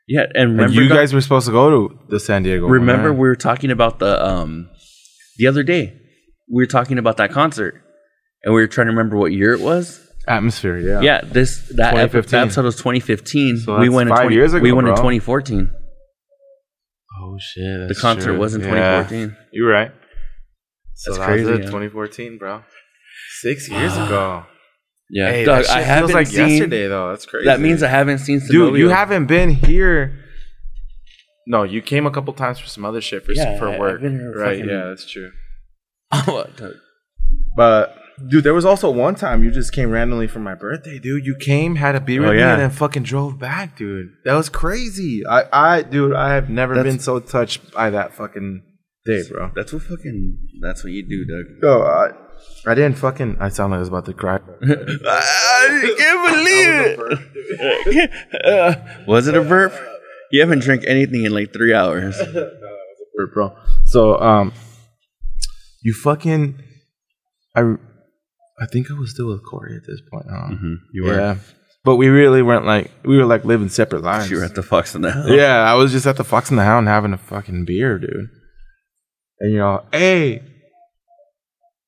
Yeah, and And you guys were supposed to go to the San Diego. one, remember right? we were talking about the um the other day. We were talking about that concert, and we were trying to remember what year it was. atmosphere? Yeah. Yeah, this that, ep- 2015. that episode was 2015. So we went in five 20, years ago, We went in 2014. Oh shit. The concert true. was in Yeah. 2014. You're right. So That's that crazy, yeah. 2014, bro. Six years ago. Yeah, Hey, Doug, I haven't like seen. yesterday though. That's crazy. That means I haven't seen. Dude, you haven't been here. No, you came a couple times for some other shit for, Yeah, for work. been here right? fucking- Yeah, that's true. <laughs> Oh, but dude, there was also one time you just came randomly for my birthday, dude. You came, had a beer Oh, with yeah. me, and then fucking drove back, dude. That was crazy. I, I, dude, I have never That's- been so touched by that fucking day, bro. That's what fucking. That's what you do, Doug. No, I, I didn't fucking. I sound like I was about to cry. <laughs> I can't believe it. Uh, <laughs> was it a burp? You haven't drank anything in like three hours. <laughs> Word, bro. So, um, you fucking, I, I think I was still with Corey at this point. Huh? Mm-hmm. You were. Yeah, but we really weren't like we were like living separate lives. You were at the Fox and the Hound. yeah, I was just at the Fox and the Hound having a fucking beer, dude. And you know, hey,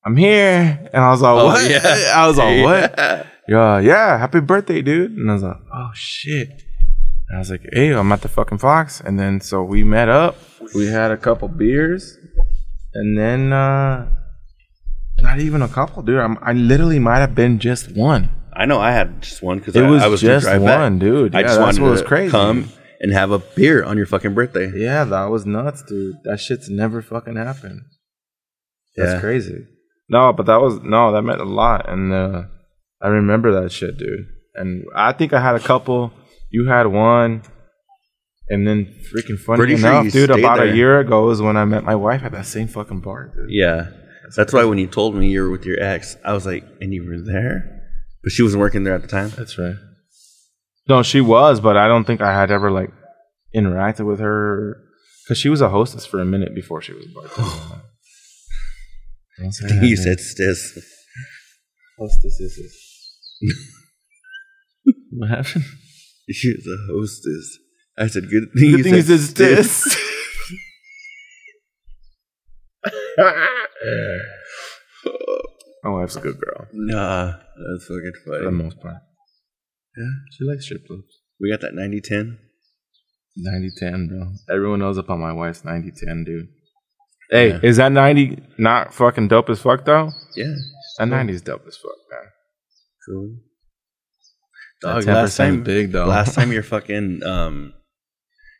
I'm here, and I was like, Oh, what? yeah. I was like, what? <laughs> Yeah. Yeah, yeah, happy birthday, dude. And I was like, oh shit. And I was like, hey, I'm at the fucking Fox. And then so we met up. We had a couple beers. And then uh not even a couple, dude. I'm, I literally might have been just one. I know I had just one because It I, was I was just drive back. one, dude. I Yeah, just wanted to crazy. come and have a beer on your fucking birthday. Yeah, that was nuts, dude. That shit's never fucking happened. That's Yeah. crazy. No, but that was no, that meant a lot, and uh, I remember that shit, dude. And I think I had a couple. You had one, and then freaking funny Pretty enough, you dude. About there. a year ago is when I met my wife at that same fucking bar, dude. Yeah. That's why when you told me you were with your ex, I was like, and you were there? But she wasn't working there at the time. That's right. No, she was, but I don't think I had ever like interacted with her because she was a hostess for a minute before she was bartender. <sighs> <laughs> Don't say that, you dude. said stis. hostesses. what happened? She was a hostess. I said, good thing The you thing said is, it's stis. this. My wife's a good girl Nah, that's fucking funny. for the most part. Yeah, she likes strip clubs. We got that 90 10. 90 10, bro. Everyone knows about my wife's 90 10, dude. Hey, Yeah. is that 90 not fucking dope as fuck, though? Yeah. That 90 is dope as fuck, man. Cool. Dog, 10% last time, big, though. last time you're <laughs> fucking, um,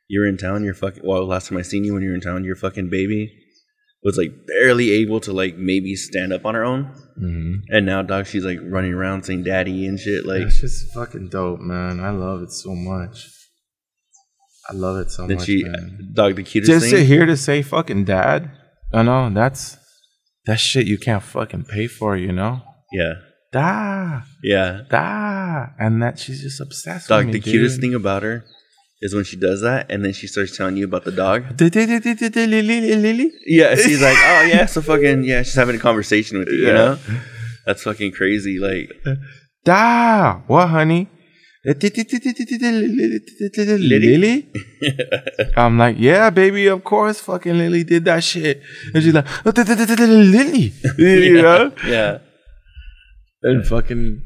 you were in town, you're fucking, well, last time I seen you when you were in town, your fucking baby was like barely able to like maybe stand up on her own. Mm-hmm. And now, dog, she's like running around saying daddy and shit. Like, It's just fucking dope, man. I love it so much. I love it so then much, she, man. dog, the cutest Just to thing. hear to say fucking dad, I know that's that shit you can't fucking pay for, you know? Yeah. Da, Yeah. da. And that she's just obsessed Dog, with me, the cutest thing about her is when she does that and then she starts telling you about the dog. Yeah, she's like, oh yeah, so fucking yeah, she's having a conversation with you, you know? That's fucking crazy. Like, Da, what, honey? Lily? <laughs> I'm like, yeah, baby, of course, fucking Lily did that shit. And she's like, oh, Lily, <laughs> you know? yeah, And fucking,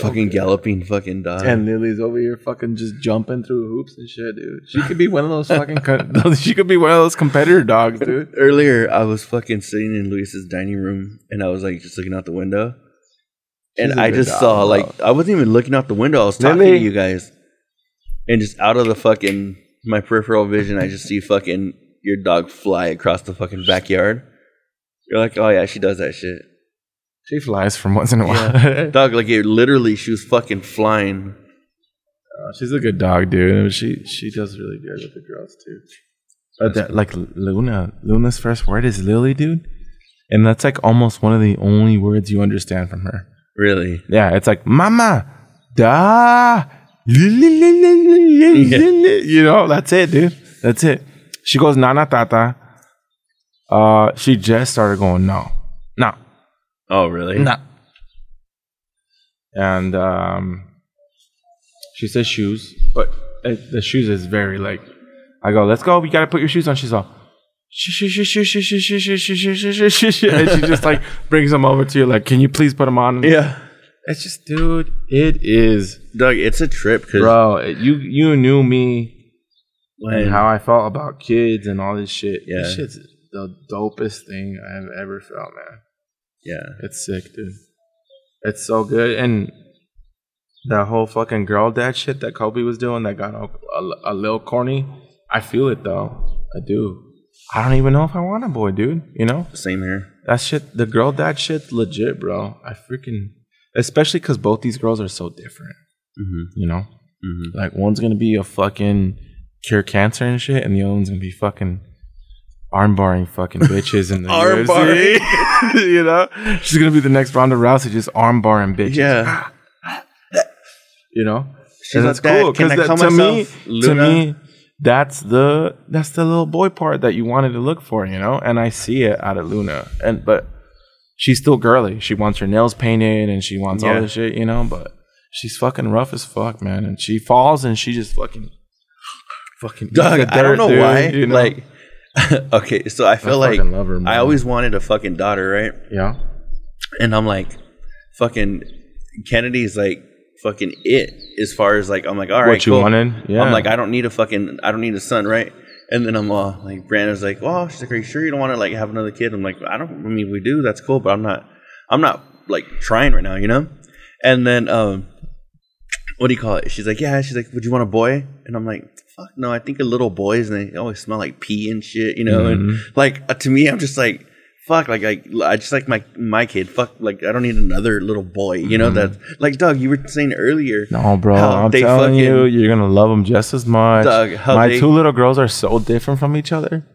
fucking galloping fucking dog. and Lily's over here fucking just jumping through hoops and shit, dude. She could be one of those fucking, co- <laughs> she could be one of those competitor dogs, dude. Earlier, I was fucking sitting in Luis's dining room and I was like just looking out the window. And I just saw, like, I wasn't even looking out the window. I was talking Lily. to you guys. And just out of the fucking, my peripheral vision, I just see fucking your dog fly across the fucking backyard. You're like, oh yeah, she does that shit. She flies from once in a while. <laughs> Dog, like it literally, she was fucking flying. Oh, she's a good dog, dude. She she does really good with the girls too. But that, like Luna, Luna's first word is Lily, dude, and that's like almost one of the only words you understand from her. Really? Yeah, it's like mama, da, you know, that's it, dude. That's it. She goes nana tata. Uh, she just started going no, no, Oh, really? no, and um, she says shoes, but it, the shoes is very like. I go, let's go. We gotta put your shoes on. She's all. "Shh, shh, shh, shh, shh, shh, shh, shh, shh, shh, shh, shh, shh," And she just like brings them over to you, like, can you please put them on? Yeah. It's just, dude, it is, Doug. it's a trip because bro. You you knew me when and how I felt about kids and all this shit. Yeah. This shit's the dopest thing I've ever felt, man. yeah, It's sick, dude. It's so good, and that whole fucking girl dad shit that Kobe was doing that got a, a, a little corny. I feel it though. I do. I don't even know if I want a boy, dude. You know same here. that shit. The girl dad shit's legit, bro. I freaking, especially because both these girls are so different. Mm-hmm. You know, Mm-hmm. like one's gonna be a fucking cure cancer and shit, and the other one's gonna be fucking armbarring fucking <laughs> bitches in the Armbarring. <laughs> You know, she's gonna be the next Ronda Rousey, just armbarring bitches. Yeah, <laughs> you know, She's and like, that's cool "Dad, can I that- to me, to me, that's the that's the little boy part that you wanted to look for, you know, and I see it out of Luna, and but she's still girly. She wants her nails painted and she wants Yeah. all this shit, you know, but she's fucking rough as fuck, man, and she falls and she just fucking. Fucking Dog, I don't know dude, why. you know? Like, <laughs> okay, so I feel like love her, I always wanted a fucking daughter, right? yeah, And I'm like, fucking Kennedy's like fucking it as far as like I'm like, all right, what you cool. wanted? Yeah, I'm like, I don't need a fucking, I don't need a son, right? And then I'm all like, Brandon's like, well, she's like, are you sure you don't want to like have another kid? I'm like, I don't. I mean, we do. That's cool, but I'm not. I'm not like trying right now, you know. And then um, what do you call it? She's like, yeah. She's like, would you want a boy? And I'm like, fuck no. I think of little boys and they always smell like pee and shit, you know. And Mm-hmm. like uh, to me, I'm just like, fuck. Like I, I just like my my kid. Fuck. Like I don't need another little boy. You know that. Like Doug, you were saying earlier. Mm-hmm. No, bro. I'm they telling you, fucking- you're gonna love them just as much. Doug, My they- two little girls are so different from each other.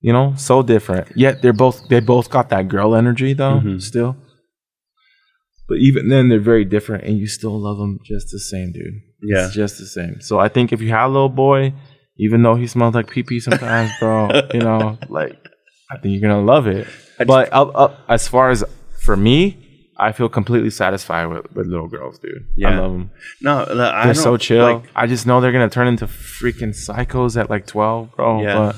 You know, so different. Yet they're both they both got that girl energy though. Mm-hmm. Still, but even then they're very different, and you still love them just the same, dude. Yeah. it's just the same. So I think if you have a little boy, even though he smells like pee pee sometimes, bro, <laughs> you know, like I think you're gonna love it. But up, up, as far as for me, I feel completely satisfied with, with little girls, dude. I Yeah. love them. No, like, I They're don't- so chill. Like, I just know they're gonna turn into freaking psychos at like twelve, bro. Yeah. But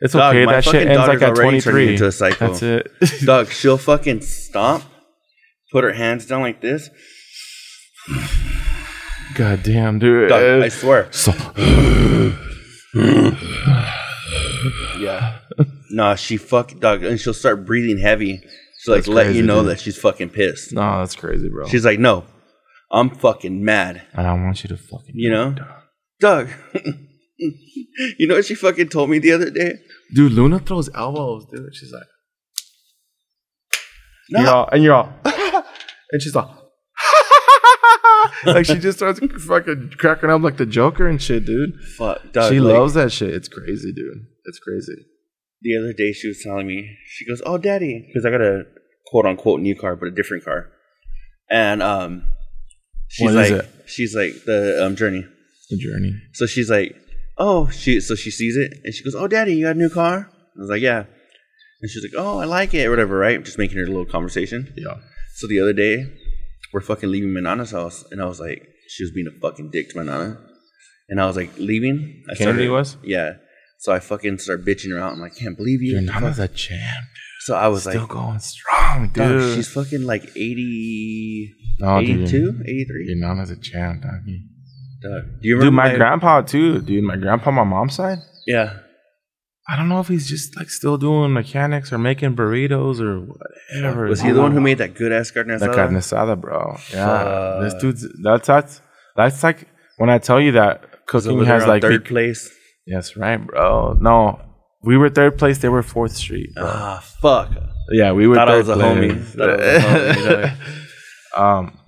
it's Dog, okay. that shit ends like at already twenty turning into a psycho. That's it. <laughs> Doug, she'll fucking stomp, put her hands down like this. God damn, dude. Doug, I swear. So <sighs> Yeah. Nah, she fuck dog, and she'll start breathing heavy. So like That's let crazy, you know dude. that she's fucking pissed. no, that's crazy, bro. She's like, no, I'm fucking mad. and I want you to fucking You know, Doug. <laughs> you know what she fucking told me the other day? dude. Luna throws elbows, dude. She's like, No. you're all, and you're all, <laughs> and she's like. <laughs> like she just starts fucking cracking up like the Joker and shit, dude. Fuck, Doug. she like, loves that shit. It's crazy, dude. It's crazy. The other day she was telling me she goes oh daddy because i got a quote unquote new car but a different car. And um she's What is like it? she's like the um journey. The journey. so she's like oh she so she sees it and she goes oh daddy you got a new car? I was like yeah. And she's like oh i like it or whatever right? Just making her a little conversation. Yeah. so the other day we're fucking leaving my nana's house and i was like she was being a fucking dick to my nana and i was like leaving? I Kennedy was? yeah so i fucking start bitching her out i'm like can't believe you Your nana's a champ. so i was like Still like going strong, Dog, dude. she's fucking like 80, No, dude. 82, 83. Your nana's a champ, doggy. Dog. Do you remember Dude, my grandpa too, dude. My grandpa, on my mom's side. Yeah. I don't know if he's just like still doing mechanics or making burritos or whatever. Was he the one who made that good ass carne the asada? carne asada, bro? Yeah, this dude's that's that's that's like when I tell you that cooking has like third place. Yes, right, bro. No, we were third place. They were fourth street. Bro. Ah, fuck. yeah, we were. Thought I third was a place. homie. Thought I was a homie, dog. <laughs> um,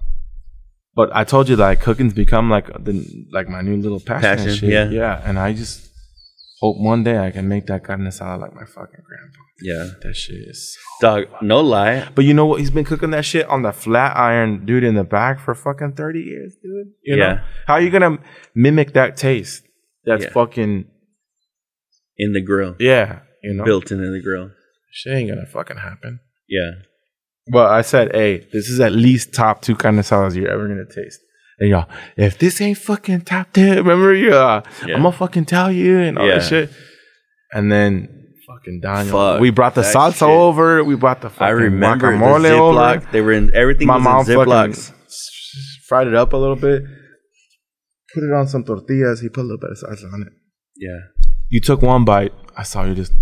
but I told you that cooking's become like the like my new little passion. and Passion, shit. yeah. yeah. And I just hope one day I can make that carne asada like my fucking grandpa. Yeah. That shit is. Dog, no lie. But you know what? He's been cooking that shit on the flat iron, dude, in the back for fucking thirty years, dude. You know? Yeah. How are you gonna mimic that taste? That's Yeah. fucking In the grill. yeah. You know, Built into the grill. shit ain't gonna fucking happen. Yeah. But I said, hey, this is at least top two kind of salads you're ever gonna taste. And y'all, if this ain't fucking top ten, <laughs> remember you, uh, Yeah. I'm gonna fucking tell you and all Yeah. that shit. And then fucking Daniel, Fuck we brought the that salsa shit. over. We brought the fucking I remember the guacamole over. They were in everything My was mom in fucking Ziplocs. s- fried it up a little bit, put it on some tortillas. He put a little bit of salsa on it. Yeah. You took one bite. I saw you just.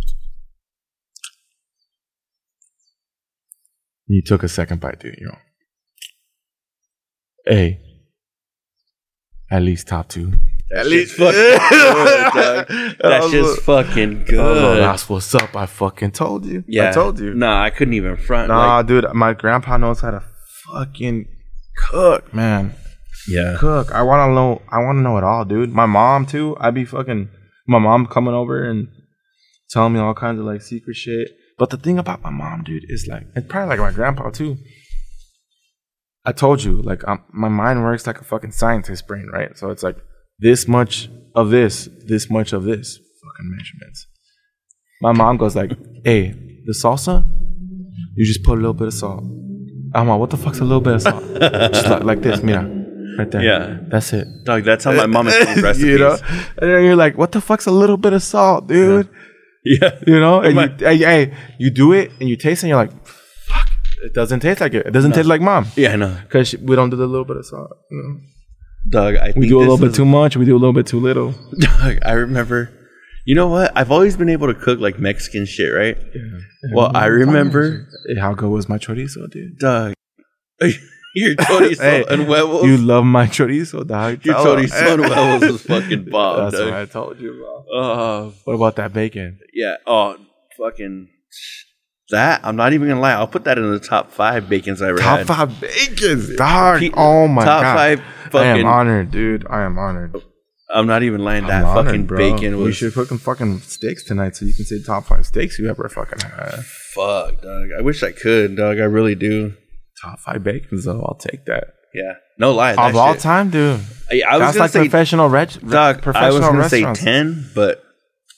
You took a second bite, dude. You know. Hey. At least top two. At least fucking good, <laughs> dog. That shit's fucking Oh, good. that's what's up. I fucking told you. Yeah. I told you. Nah, I couldn't even front. Nah, like- dude. My grandpa knows how to fucking cook, man. Yeah. cook. I want to know. I want to know it all, dude. My mom too. I'd be fucking. My mom coming over and telling me all kinds of like secret shit. But the thing about my mom, dude, is like, it's probably like my grandpa too. I told you, like, um, my mind works like a fucking scientist brain, right? So it's like this much of this, this much of this, fucking measurements. My mom goes like, "Hey, the salsa, you just put a little bit of salt." I'm like, "What the fuck's a little bit of salt?" just like, like this, mira, right there. Yeah. that's it. Dog, that's how my mom <laughs> explains recipes. you know, and then you're like, "What the fuck's a little bit of salt, dude?" Yeah. You know, oh and My- you, hey, hey, you do it and you taste it, and you're like, "Fuck, it doesn't taste like it. It doesn't taste like mom." Yeah, I know. Because we don't do the little bit of salt. you know? Dog, I We do a little bit too much. We do a little bit too little. <laughs> Dog, I remember. You know what? I've always been able to cook like Mexican shit, right? Yeah. Well, I remember, Hey, how good was my chorizo, dude? Doug. <laughs> Your chorizo Hey, and huevos. You love my chorizo, dog. Your chorizo and huevos was <laughs> fucking bomb, That's dog. what I told you, bro. Oh, What about that bacon? yeah. Oh, fucking that. I'm not even gonna lie. I'll put that in the top five bacons I ever Top had. five bacons, dog. Pe- oh my top god. five I am honored, dude. I am honored. I'm not even lying. That I'm honored, fucking bro. bacon We was should cook some fucking steaks tonight, so you can say top five steaks you ever fucking had. fuck, dog. I wish I could, dog. I really do. Top five bacons, though. I'll take that. Yeah, no lie. of all shit- time, dude. I, I was That's gonna like say, professional reg- dog. I was gonna say ten, but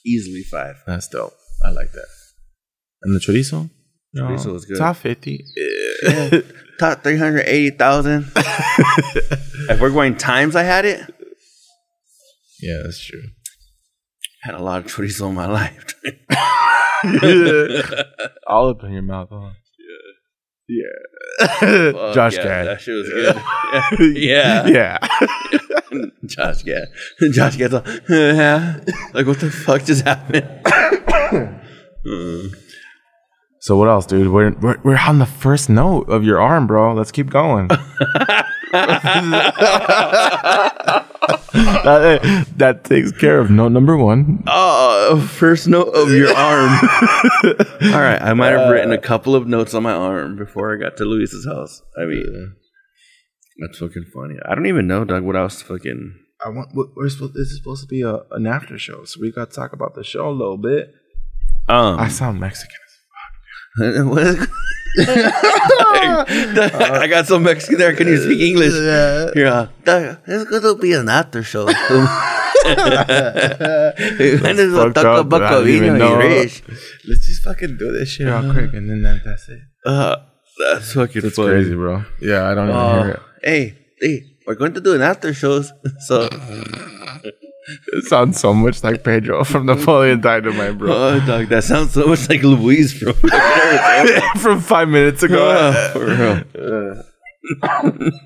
easily five. That's dope. I like that. And the chorizo? Chorizo was good. Top 50. <laughs> Top three hundred eighty thousand. <laughs> if we're going times, I had it. Yeah, that's true. Had a lot of chorizo in my life. <laughs> All up in your mouth, huh? Yeah. <laughs> Fuck, Josh yeah, Gad. That shit was <laughs> good. <laughs> yeah. Yeah. Josh Gad. Josh Gad's like, uh, yeah. Like, what the fuck just happened? <coughs> Uh-huh. So what else, dude? We're, we're we're on the first note of your arm, bro. Let's keep going. That, eh, that takes care of note number one. Oh, first note of your <laughs> arm. All right, I might have uh, written a couple of notes on my arm before I got to Luis's house. I mean, uh, that's fucking funny. I don't even know, Doug, what I was fucking. I want. We're supposed. This is supposed to be a, an after show, so we got to talk about the show a little bit. Um, I sound Mexican. What? <laughs> I got some Mexican there. Can you speak English? Yeah. Doug, it's going to be an after show. <laughs> when is the fucked up, taco but I don't even bacovino rich? Let's just fucking do this shit real quick, and then that, that's it. Uh, that's fucking It's funny. crazy, bro. Yeah, I don't even Oh, hear it. hey, hey, we're going to do an after shows. <laughs> So, It sounds so much like Pedro from Napoleon Dynamite, bro. oh, dog, that sounds so much like Luis from <laughs> from five minutes ago. Oh, for real.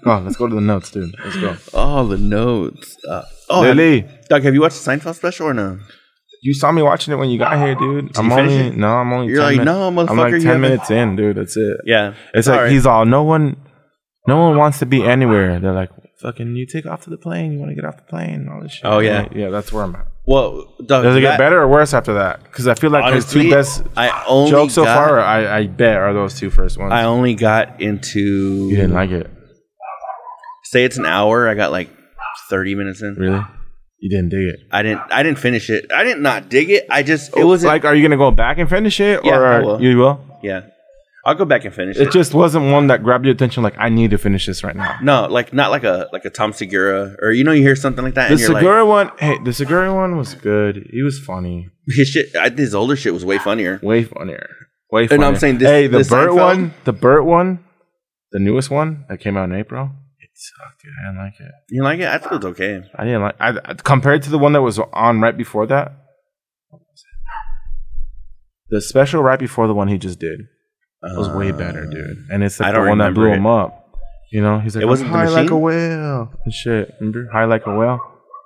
oh, let's go to the notes, dude. Let's go. All the notes. Uh, oh, Lily, have, Doug, have you watched the Seinfeld special or no? you saw me watching it when you got here, dude. I'm you only it? no, I'm only. You're 10 like, min- no, I'm like motherfucker, you ten minutes in, dude. That's it. Yeah. It's like All right. he's all no one, no one wants to be anywhere. They're like, fucking, you take off to the plane. You want to get off the plane? and All this shit. Oh, yeah. yeah. That's where I'm at. Well, Doug, Does it get that- better or worse after that? Because I feel like Honestly, his two best I only jokes so got, far, I, I bet, are those two first ones. I only got into. you didn't like it, Say it's an hour. I got like thirty minutes in. really? You didn't dig it. I didn't. I didn't finish it. I didn't not dig it. I just. It was like. like, are you gonna go back and finish it, Yeah, or I will. you will? Yeah. I'll go back and finish It it. just wasn't one that grabbed your attention. Like, I need to finish this right now. no, like not like a like a Tom Segura or you know you hear something like that The and you're Segura one, hey, the Segura one was good. He was funny, his shit. I, his older shit was way funnier. way funnier, way And funnier. I'm saying this- hey, the this Bert Seinfeld- one, the Bert one, the newest one that came out in April. It sucked, dude. I didn't like it. You like it? I thought it was okay. I didn't like. I, I- compared to the one that was on right before that. what was it? The special right before the one he just did was way better, uh, dude. And it's I the don't one that blew remember him up. You know, he's like, It wasn't "I'm the high like a machine? whale and shit. Remember, high like a whale.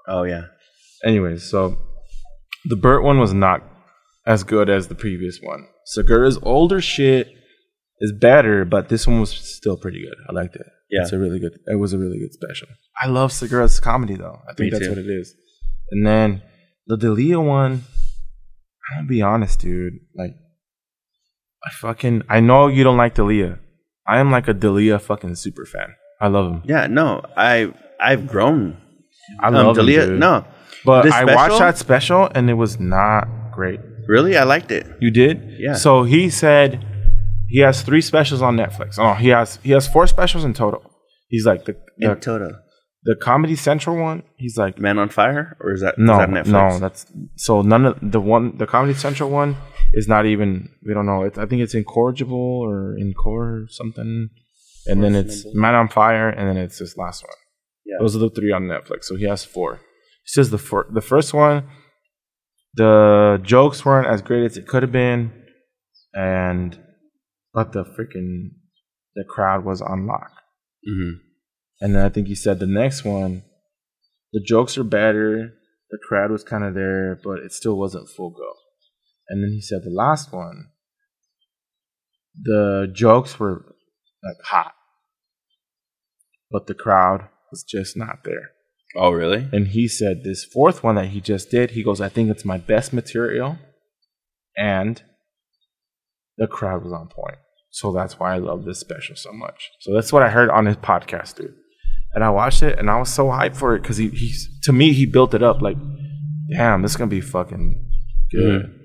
Oh yeah. Anyways, so the Bert one was not as good as the previous one. Segura's older shit is better, but this one was still pretty good. I liked it. Yeah. It's a really good. It was a really good special. I love Segura's comedy though. I think Me that's too. what it is. And then the D'Elia one. I'm gonna be honest, dude. Like, I fucking I know you don't like D'Elia. I am like a D'Elia fucking super fan. I love him. Yeah. No, I I've grown. I Um, love D'Elia- him. No, but this I special? watched that special and it was not great. really, I liked it. You did? Yeah. So he said he has three specials on Netflix. Oh, he has he has four specials in total. He's like the In the, Toto, the Comedy Central one. He's like Man on Fire, or is that no that Netflix? no that's so none of the one the Comedy Central one is not even we don't know. It's, I think it's incorrigible or incore or something. And then it's Man on Fire, and then it's this last one. Yeah. Those are the three on Netflix. So he has four. He says the fir- the first one, the jokes weren't as great as it could have been, and but the freaking the crowd was on lock. Mhm. And then I think he said the next one, the jokes are better, the crowd was kind of there, but it still wasn't full go. And then he said the last one, the jokes were like hot. but the crowd was just not there. Oh, really? And he said this fourth one that he just did, he goes, I think it's my best material. And the crowd was on point. So that's why I love this special so much. So that's what I heard on his podcast, dude. And I watched it and I was so hyped for it because he, he's to me he built it up like, damn, this is gonna be fucking good. Mm-hmm.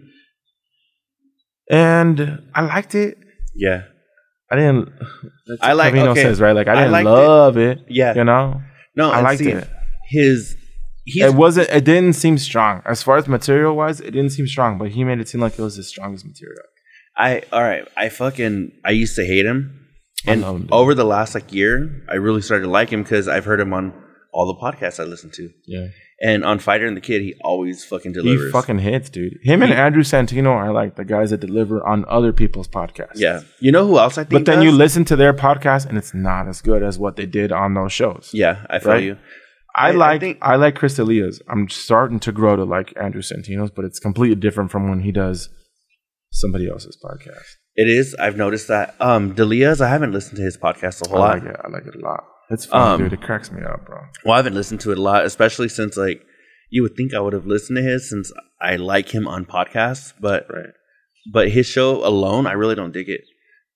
And I liked it. Yeah. I didn't. <laughs> I like- okay. says right. Like I I didn't it. love it. Yeah. you know. No, I liked see, it. His it wasn't. It didn't seem strong as far as material wise. It didn't seem strong, but he made it seem like it was the strongest material. I all right. I fucking I used to hate him, and him, over the last like year, I really started to like him because I've heard him on all the podcasts I listen to, Yeah, and on Fighter and the Kid, he always fucking delivers. he fucking hits, dude. Him and Andrew Santino are like the guys that deliver on other people's podcasts. yeah. You know who else I think? but then you listen to their podcast, and it's not as good as what they did on those shows. Yeah, I feel Right? you. I, I- I like I, think- like Chris D'Elia's. I'm starting to grow to like Andrew Santino's, but it's completely different from when he does somebody else's podcast. It is. I've noticed that. Um, D'Elia's. I haven't listened to his podcast a whole I lot. like it. I like it a lot. It's fun, Um, dude. It cracks me up, bro. Well, I haven't listened to it a lot, especially since like you would think I would have listened to his since I like him on podcasts, but Right. but his show alone, I really don't dig it.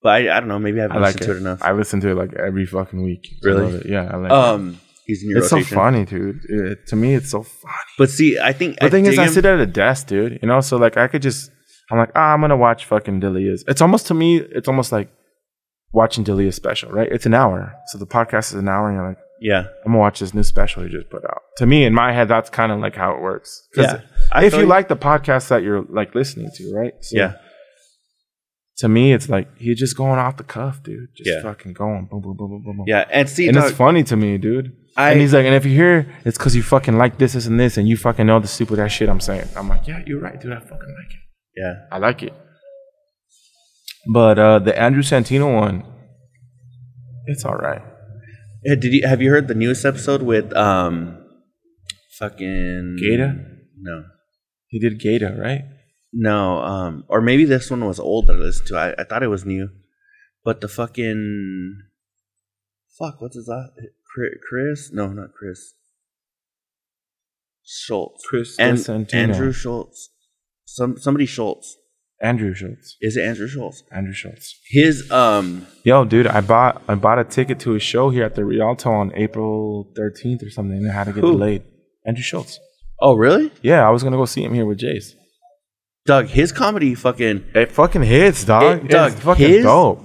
But I, I don't know. Maybe I haven't I like listened it. to it enough. I listen to it like every fucking week. I Really? it. Yeah, I like it. um, he's in your It's so funny, dude. It- to me, it's so funny. But see, I think The thing is, dig I sit at a desk, dude. You know, so like I could just, I'm like, ah, I'm gonna watch fucking D'Elia's. It's almost to me, it's almost like watching D'Elia's special, right? It's an hour, so the podcast is an hour, and you're like, yeah, I'm gonna watch this new special he just put out. To me, in my head, that's kind of like how it works. Yeah. I if you like the podcast that you're like listening to, right? So yeah, To me, it's like he's just going off the cuff, dude. Just Yeah. fucking going, boom, boom, boom, boom, boom, boom. yeah. And see, and it's funny to me, dude. I- and he's like, and if you hear, it's because you fucking like this, this, and this, and you fucking know the stupid ass shit I'm saying. I'm like, yeah, you're right, dude. I fucking like it. yeah, I like it. But uh the Andrew Santino one, it's all right. Yeah, Did you have you heard the newest episode with um, fucking Gata? No, He did Gata, right? no. Um, or maybe this one was old that I listened to. I, I thought it was new, but the fucking fuck. What's his last? Chris? No, not Chris. Schulz. Chris and Santino. Andrew Schulz. Some somebody Schulz. Andrew Schulz. Is it Andrew Schulz? Andrew Schulz. His um Yo, dude, I bought I bought a ticket to a show here at the Rialto on April 13th or something, and it had to get Who? delayed. Andrew Schulz. Oh really? Yeah, I was gonna go see him here with Jace. Doug, his comedy fucking It fucking hits, dog. It- Doug, it's fucking his- dope.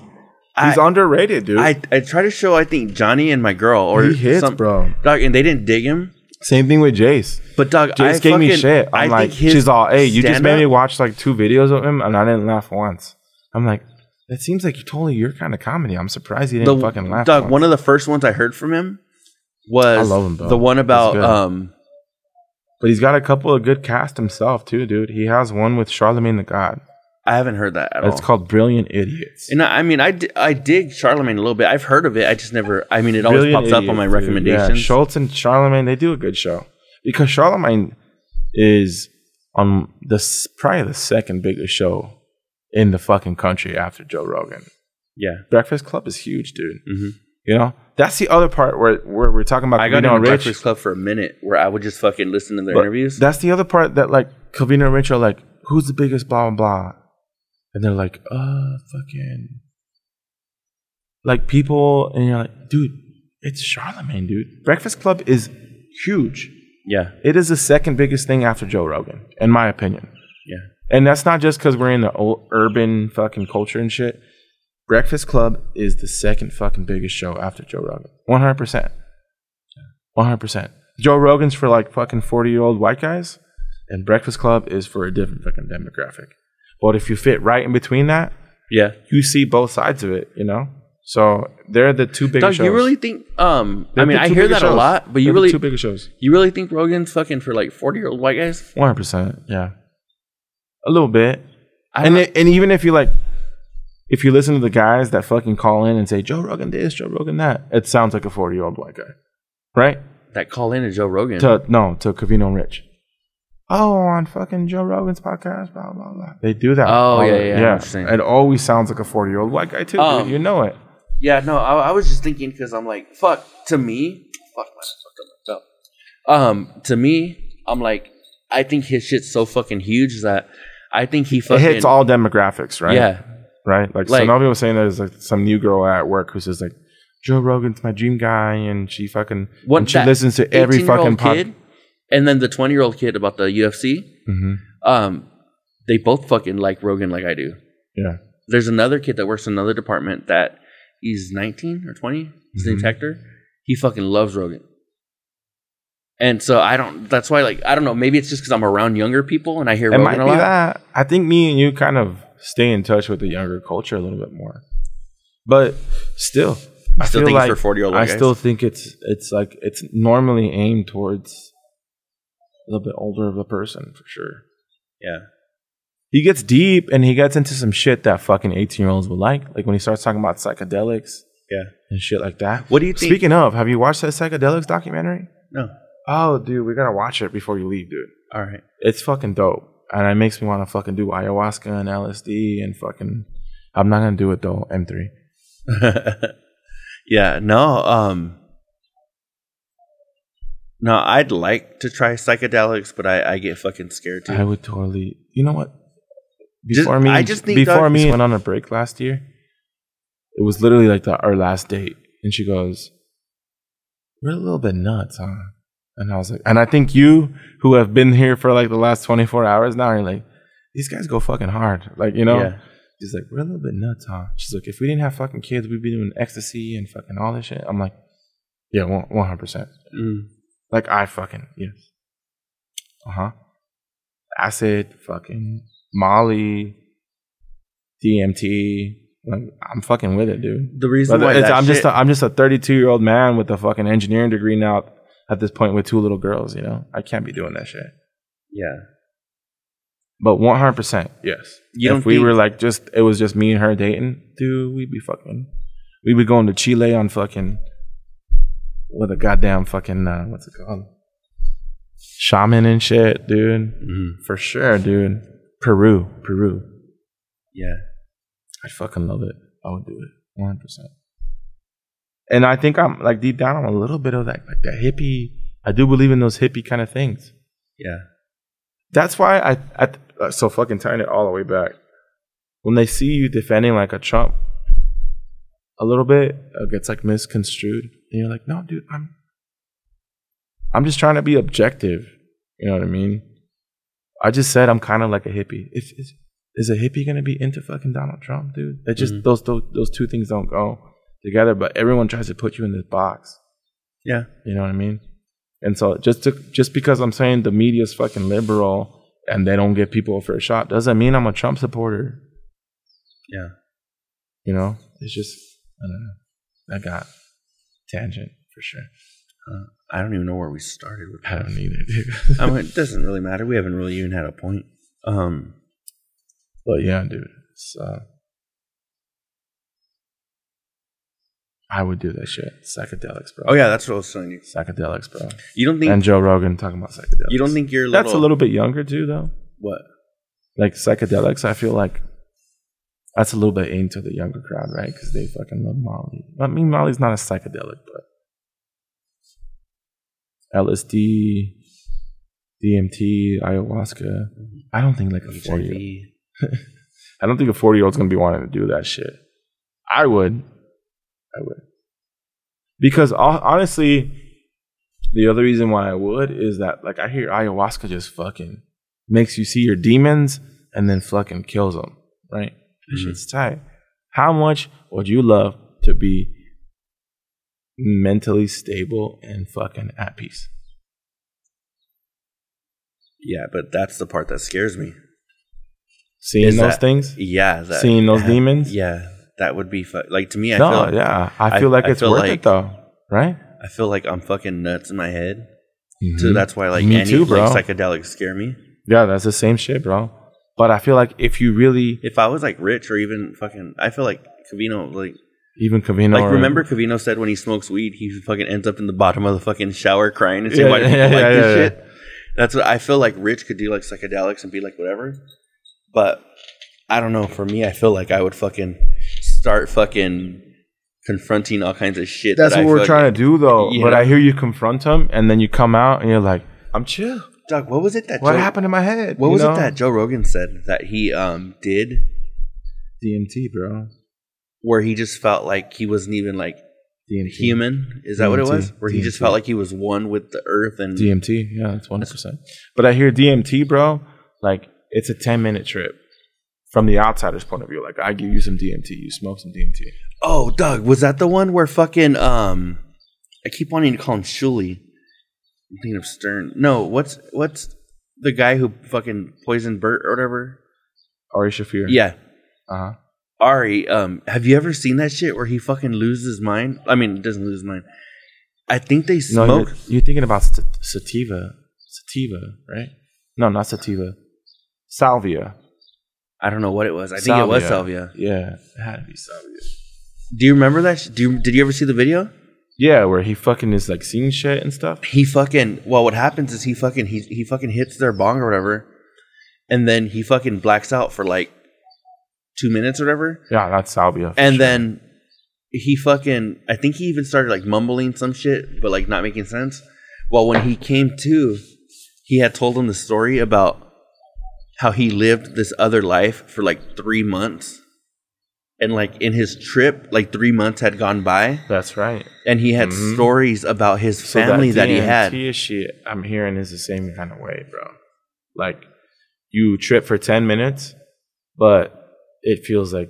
He's I- underrated, dude. I, I try to show I think Jonny and my girl or he hits, some, bro. Dog, and they didn't dig him. Same thing with Jace. But Doug, Jace I gave me shit. I'm I like, she's all, hey, you just made me watch like two videos of him, and I didn't laugh once. I'm like, it seems like you totally your kind of comedy. I'm surprised you didn't the, fucking laugh. Doug, once. one of the first ones I heard from him was I love him, the one about um but he's got a couple of good cast himself too, dude. He has one with Charlemagne the God. I haven't heard that at It's all. It's called Brilliant Idiots. and I, I mean, I, I dig Charlemagne a little bit. I've heard of it. I just never. I mean, it always Brilliant pops up on my dude. recommendations. Yeah, Schulz and Charlemagne, they do a good show because Charlemagne is on the probably the second biggest show in the fucking country after Joe Rogan. yeah, Breakfast Club is huge, dude. Mhm. You know, that's the other part where where we're talking about. I got into Rich. Breakfast Club for a minute where I would just fucking listen to their But interviews. That's the other part that like Covino and Rich are like, who's the biggest blah blah blah, and they're like, uh, fucking, like people, and you're like, dude, it's Charlemagne, dude. Breakfast Club is huge. yeah, It is the second biggest thing after Joe Rogan, in my opinion. yeah, And that's not just because we're in the old urban fucking culture and shit. Breakfast Club is the second fucking biggest show after Joe Rogan. 100%. 100%. Joe Rogan's for like fucking 40 year old white guys, and Breakfast Club is for a different fucking demographic. But if you fit right in between that, yeah. you see both sides of it, you know? So they're the two biggest Doug, shows. you really think? Um, They're I mean, I hear that a lot, but you They're the really, two biggest shows. you really think Rogan's fucking for like forty year old white guys? 100%. Yeah. A little bit. I and it, and even if you like, if you listen to the guys that fucking call in and say Joe Rogan this, Joe Rogan that, it sounds like a forty year old white guy, right? that call in to Joe Rogan. To no, to Covino and Rich. Oh, on fucking Joe Rogan's podcast, blah blah blah. They do that. Oh, all yeah, the- yeah, I know what you're saying. It always sounds like a forty year old white guy too. Um. You know it. Yeah, no, I, I was just thinking because I'm like, fuck. To me, fuck, man, I fucked up my belt. Um, to me, I'm like, I think his shit's so fucking huge that I think he It fucking hits all demographics, right? Yeah, Right? Like, Like- Sonobi was saying there's like some new girl at work who's just like, Joe Rogan's my dream guy, and she fucking What- and she listens to every fucking pod- kid, and then the 20 year old kid about the UFC. Mhm. Um, they both fucking like Rogan like I do. Yeah. There's another kid that works in another department that he's 19 or 20. His name's Mhm. Hector. He fucking loves Rogan. And so I don't. That's why, like, I don't know. Maybe it's just because I'm around younger people and I hear It Rogan might a lot. that. I think me and you kind of stay in touch with the younger culture a little bit more. But still, I still think like for 40-year-old I guys? still think it's it's like it's normally aimed towards a little bit older of a person for sure. Yeah. He gets deep and he gets into some shit that fucking 18 year olds would like. Like when he starts talking about psychedelics Yeah. and shit like that. What do you think? Speaking of, have you watched that psychedelics documentary? No. Oh, dude, we gotta watch it before you leave, dude. All right. It's fucking dope. And it makes me want to fucking do ayahuasca and LSD and fucking. I'm not gonna do it though. M3. <laughs> yeah. No. Um. No, I'd like to try psychedelics, but I, I get fucking scared too. I would totally. You know what? Just- Before me, I just before me went on a break last year. It was literally like the, our last date, and she goes, "We're a little bit nuts, huh?" And I was like, and I think you, who have been here for like the last 24 hours now, are like, these guys go fucking hard, like you know. Yeah. She's like, we're a little bit nuts, huh? She's like, if we didn't have fucking kids, we'd be doing ecstasy and fucking all this shit. I'm like, yeah, one hundred percent. Mm. Like I fucking yes. Uh huh. Acid, fucking Molly, DMT. Like I'm fucking with it, dude. The reason But why I'm just shit- a, I'm just a 32 year old man with a fucking engineering degree now. At this point, with two little girls, you know, I can't be doing that shit. yeah. But 100, percent yes. You if we think- were like just it was just me and her dating, dude, we'd be fucking. We'd be going to Chile on fucking with a goddamn fucking uh, what's it called? Shaman and shit, dude. Mhm. For sure, dude. Peru, Peru. Yeah. I fucking love it. I would do it, one hundred percent. And I think I'm like deep down, I'm a little bit of that, like that hippie. I do believe in those hippie kind of things. Yeah. That's why I, I uh, so fucking turn it all the way back. When they see you defending like a Trump, a little bit it gets like misconstrued, and you're like, no, dude, I'm, I'm just trying to be objective. You know what I mean? I just said I'm kind of like a hippie. If is, is a hippie gonna be into fucking Donald Trump, dude? It just Mhm. those, those those two things don't go together. But everyone tries to put you in this box. Yeah. You know what I mean? And so just to just because I'm saying the media's fucking liberal and they don't give people a fair shot doesn't mean I'm a Trump supporter. Yeah. You know? It's just I don't know. I got tangent for sure. Uh, I don't even know where we started with I don't either, dude. <laughs> I mean, it doesn't really matter. We haven't really even had a point. Um, but yeah, dude. It's, uh, I would do that shit. Psychedelics, bro. oh yeah, that's what I was telling you. Psychedelics, bro. You don't think And Joe Rogan talking about psychedelics. you don't think you're little, that's a little bit younger too, though. what? like psychedelics, I feel like that's a little bit into the younger crowd, right? Because they fucking love Molly. I mean, Molly's not a psychedelic, but LSD, DMT, ayahuasca. I don't think like a forty. <laughs> I don't think a forty year old's gonna be wanting to do that shit. I would. I would. Because honestly, the other reason why I would is that like I hear ayahuasca just fucking makes you see your demons and then fucking kills them, right? That Mhm. shit's tight. How much would you love to be mentally stable and fucking at peace? Yeah, but that's the part that scares me. Seeing Is those that- things? Yeah, that, Seeing those yeah, demons? <laughs> Yeah, that would be fu- like to me. I no, feel, yeah. I I- feel like I it's feel worth like- it though, right? I feel like I'm fucking nuts in my head. So Mhm. that's why like Me any too, bro. like psychedelics scare me. Yeah, that's the same shit, bro. But I feel like if you really If I was like rich or even fucking, I feel like Covino like even Covino, like or- remember Covino said when he smokes weed he fucking ends up in the bottom of the fucking shower crying and saying Yeah, why do people yeah, like yeah, this yeah. shit. That's what I feel like. Rich could do like psychedelics and be like whatever, but I don't know. For me, I feel like I would fucking start fucking confronting all kinds of shit. That's that what we're trying to do, though. But? I hear you confront him, and then you come out and you're like, "I'm chill." Doug, what was it that What Joe, happened in my head? What was know? it that Joe Rogan said that he um did DMT, bro? where he just felt like he wasn't even like DMT. human? Is that what it was? Where he just felt like he was one with the earth and DMT, yeah, that's one percent. But I hear DMT, bro. Like it's a ten minute trip from the outsider's point of view. Like I give you some DMT, you smoke some DMT. Oh, Doug, was that the one where fucking um I keep wanting to call him Shuley. I'm thinking of Stern. No, what's what's the guy who fucking poisoned Bert or whatever? Ari Shaffir. Yeah. Uh huh. Ari, um, have you ever seen that shit where he fucking loses his mind? I mean, doesn't lose his mind. I think they No, smoke. you're, you're thinking about st- sativa, sativa, right? No, not sativa. Salvia. I don't know what it was. I think it was salvia. Yeah, it had to be salvia. Do you remember that? Do you, did you ever see the video? Yeah, where he fucking is like seeing shit and stuff. He fucking. Well, what happens is he fucking he he fucking hits their bong or whatever, and then he fucking blacks out for like two minutes or whatever, Yeah, that's salvia. and sure. then he fucking. I think he even started like mumbling some shit, but like not making sense. Well, when he came to, he had told him the story about how he lived this other life for like three months. And like in his trip, like three months had gone by, that's right. and he had Mhm. stories about his So family that, he had. DMT shit I'm hearing is the same kind of way, bro. Like you trip for ten minutes, but it feels like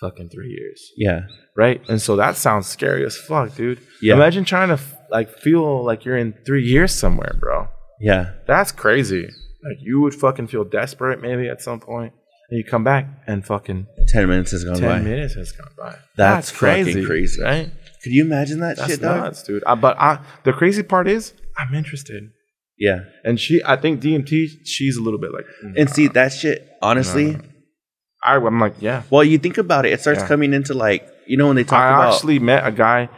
fucking three years, Yeah, right? And so that sounds scary as fuck, dude. Yeah. Imagine trying to f- like feel like you're in three years somewhere, bro. yeah, That's crazy. Like you would fucking feel desperate maybe at some point, and you come back and fucking ten minutes has gone ten by. minutes has gone by. That's fucking crazy. right? Could you imagine that That's shit, dog? nuts, dude. Uh, but I, the crazy part is, I'm interested. Yeah, And she, I think DMT, she's a little bit like, and see that shit. Honestly, I, I'm like, yeah. well, you think about it, it starts Yeah. coming into like you know when they talk I about actually met a guy,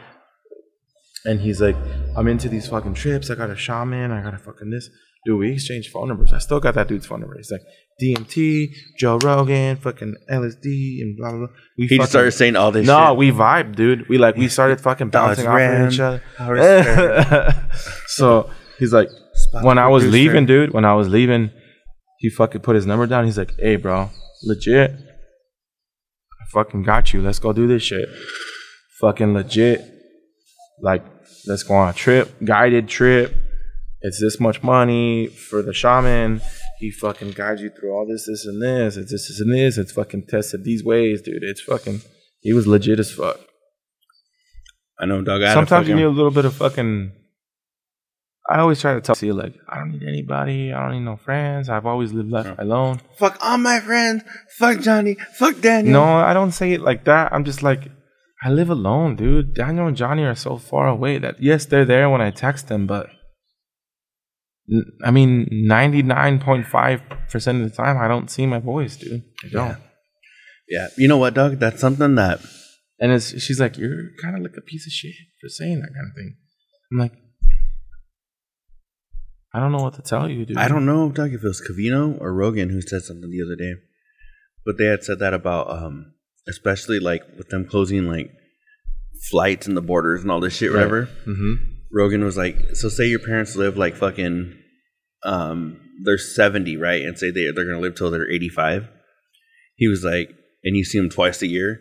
and he's like, I'm into these fucking trips. I got a shaman. I got a fucking this. Dude, we exchanged phone numbers. I still got that dude's phone number. He's like DMT, Joe Rogan, fucking LSD, and blah blah blah. We he fucking- just started saying all this. No, shit. we vibed, dude. We like we started fucking bouncing off of each other. <laughs> So he's like, Spot when I was producer. leaving, dude, when I was leaving, he fucking put his number down. He's like, hey, bro, legit. I fucking got you. Let's go do this shit. Fucking legit. Like, let's go on a trip, guided trip. It's this much money for the shaman. He fucking guides you through all this, this, and this. It's this, this, and this. It's fucking tested these ways, dude. It's fucking. He was legit as fuck. I know, dog. I Sometimes a you need a little bit of fucking. I always try to tell you like I don't need anybody. I don't need no friends. I've always lived life alone. fuck all my friends. Fuck Jonny. Fuck Daniel. No, I don't say it like that. I'm just like I live alone, dude. Daniel and Jonny are so far away that yes, they're there when I text them, but n- I mean, ninety nine point five percent of the time, I don't see my voice, dude. I don't. Yeah, you know what, dog? That's something that And it's she's like, you're kind of like a piece of shit for saying that kind of thing. I'm like, I don't know what to tell you, dude. I don't know, Doug, if it was Covino or Rogan who said something the other day, but they had said that about, um, especially like with them closing like flights and the borders and all this shit, whatever. Mm-hmm. Rogan was like, so say your parents live like fucking, um, they're seventy, right, and say they they're gonna live till they're eighty five. He was like, and you see them twice a year,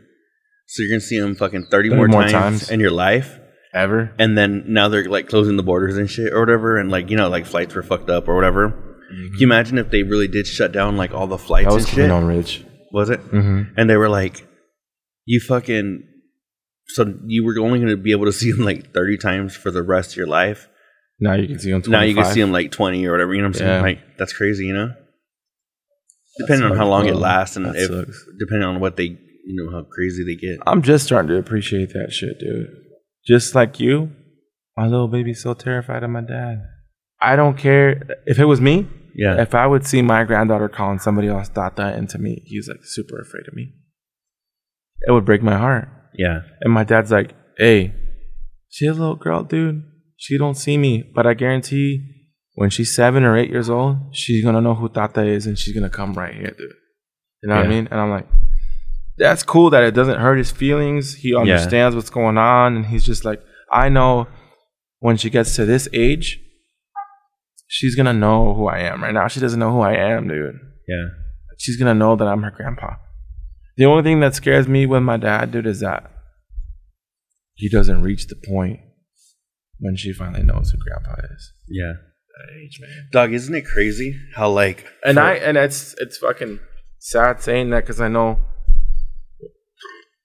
so you're gonna see them fucking thirty, 30 more, more times, times. in your life. Ever? and then now they're like closing the borders and shit or whatever, and like you know like flights were fucked up or whatever. Can you imagine if they really did shut down like all the flights That was and shit? Camino Ridge. Was it? Mm-hmm. And they were like, you fucking, so you were only going to be able to see them like thirty times for the rest of your life. Now you can see them. 25. Now you can see them like twenty or whatever. You know what I'm saying? Yeah. Like that's crazy, you know. Depending on how long it lasts and That if sucks. depending on what they you know how crazy they get. I'm just starting to appreciate that shit, dude. Just like you, my little baby's so terrified of my dad. I don't care if it was me. Yeah. If I would see my granddaughter calling somebody else Tata into me, he's like super afraid of me. It would break my heart. yeah. And my dad's like, "Hey, she a little girl, dude. She don't see me, but I guarantee when she's seven or eight years old, she's gonna know who Tata is, and she's gonna come right here, dude. You know what I mean? And I'm like, that's cool that it doesn't hurt his feelings. He understands what's going on, and he's just like, I know when she gets to this age, she's gonna know who I am. Right now, she doesn't know who I am, dude. Yeah. She's gonna know that I'm her grandpa. The only thing that scares me with my dad, dude, is that he doesn't reach the point when she finally knows who grandpa is. Yeah. That age, man. Dog, isn't it crazy how like And for- I and it's it's fucking sad saying that because I know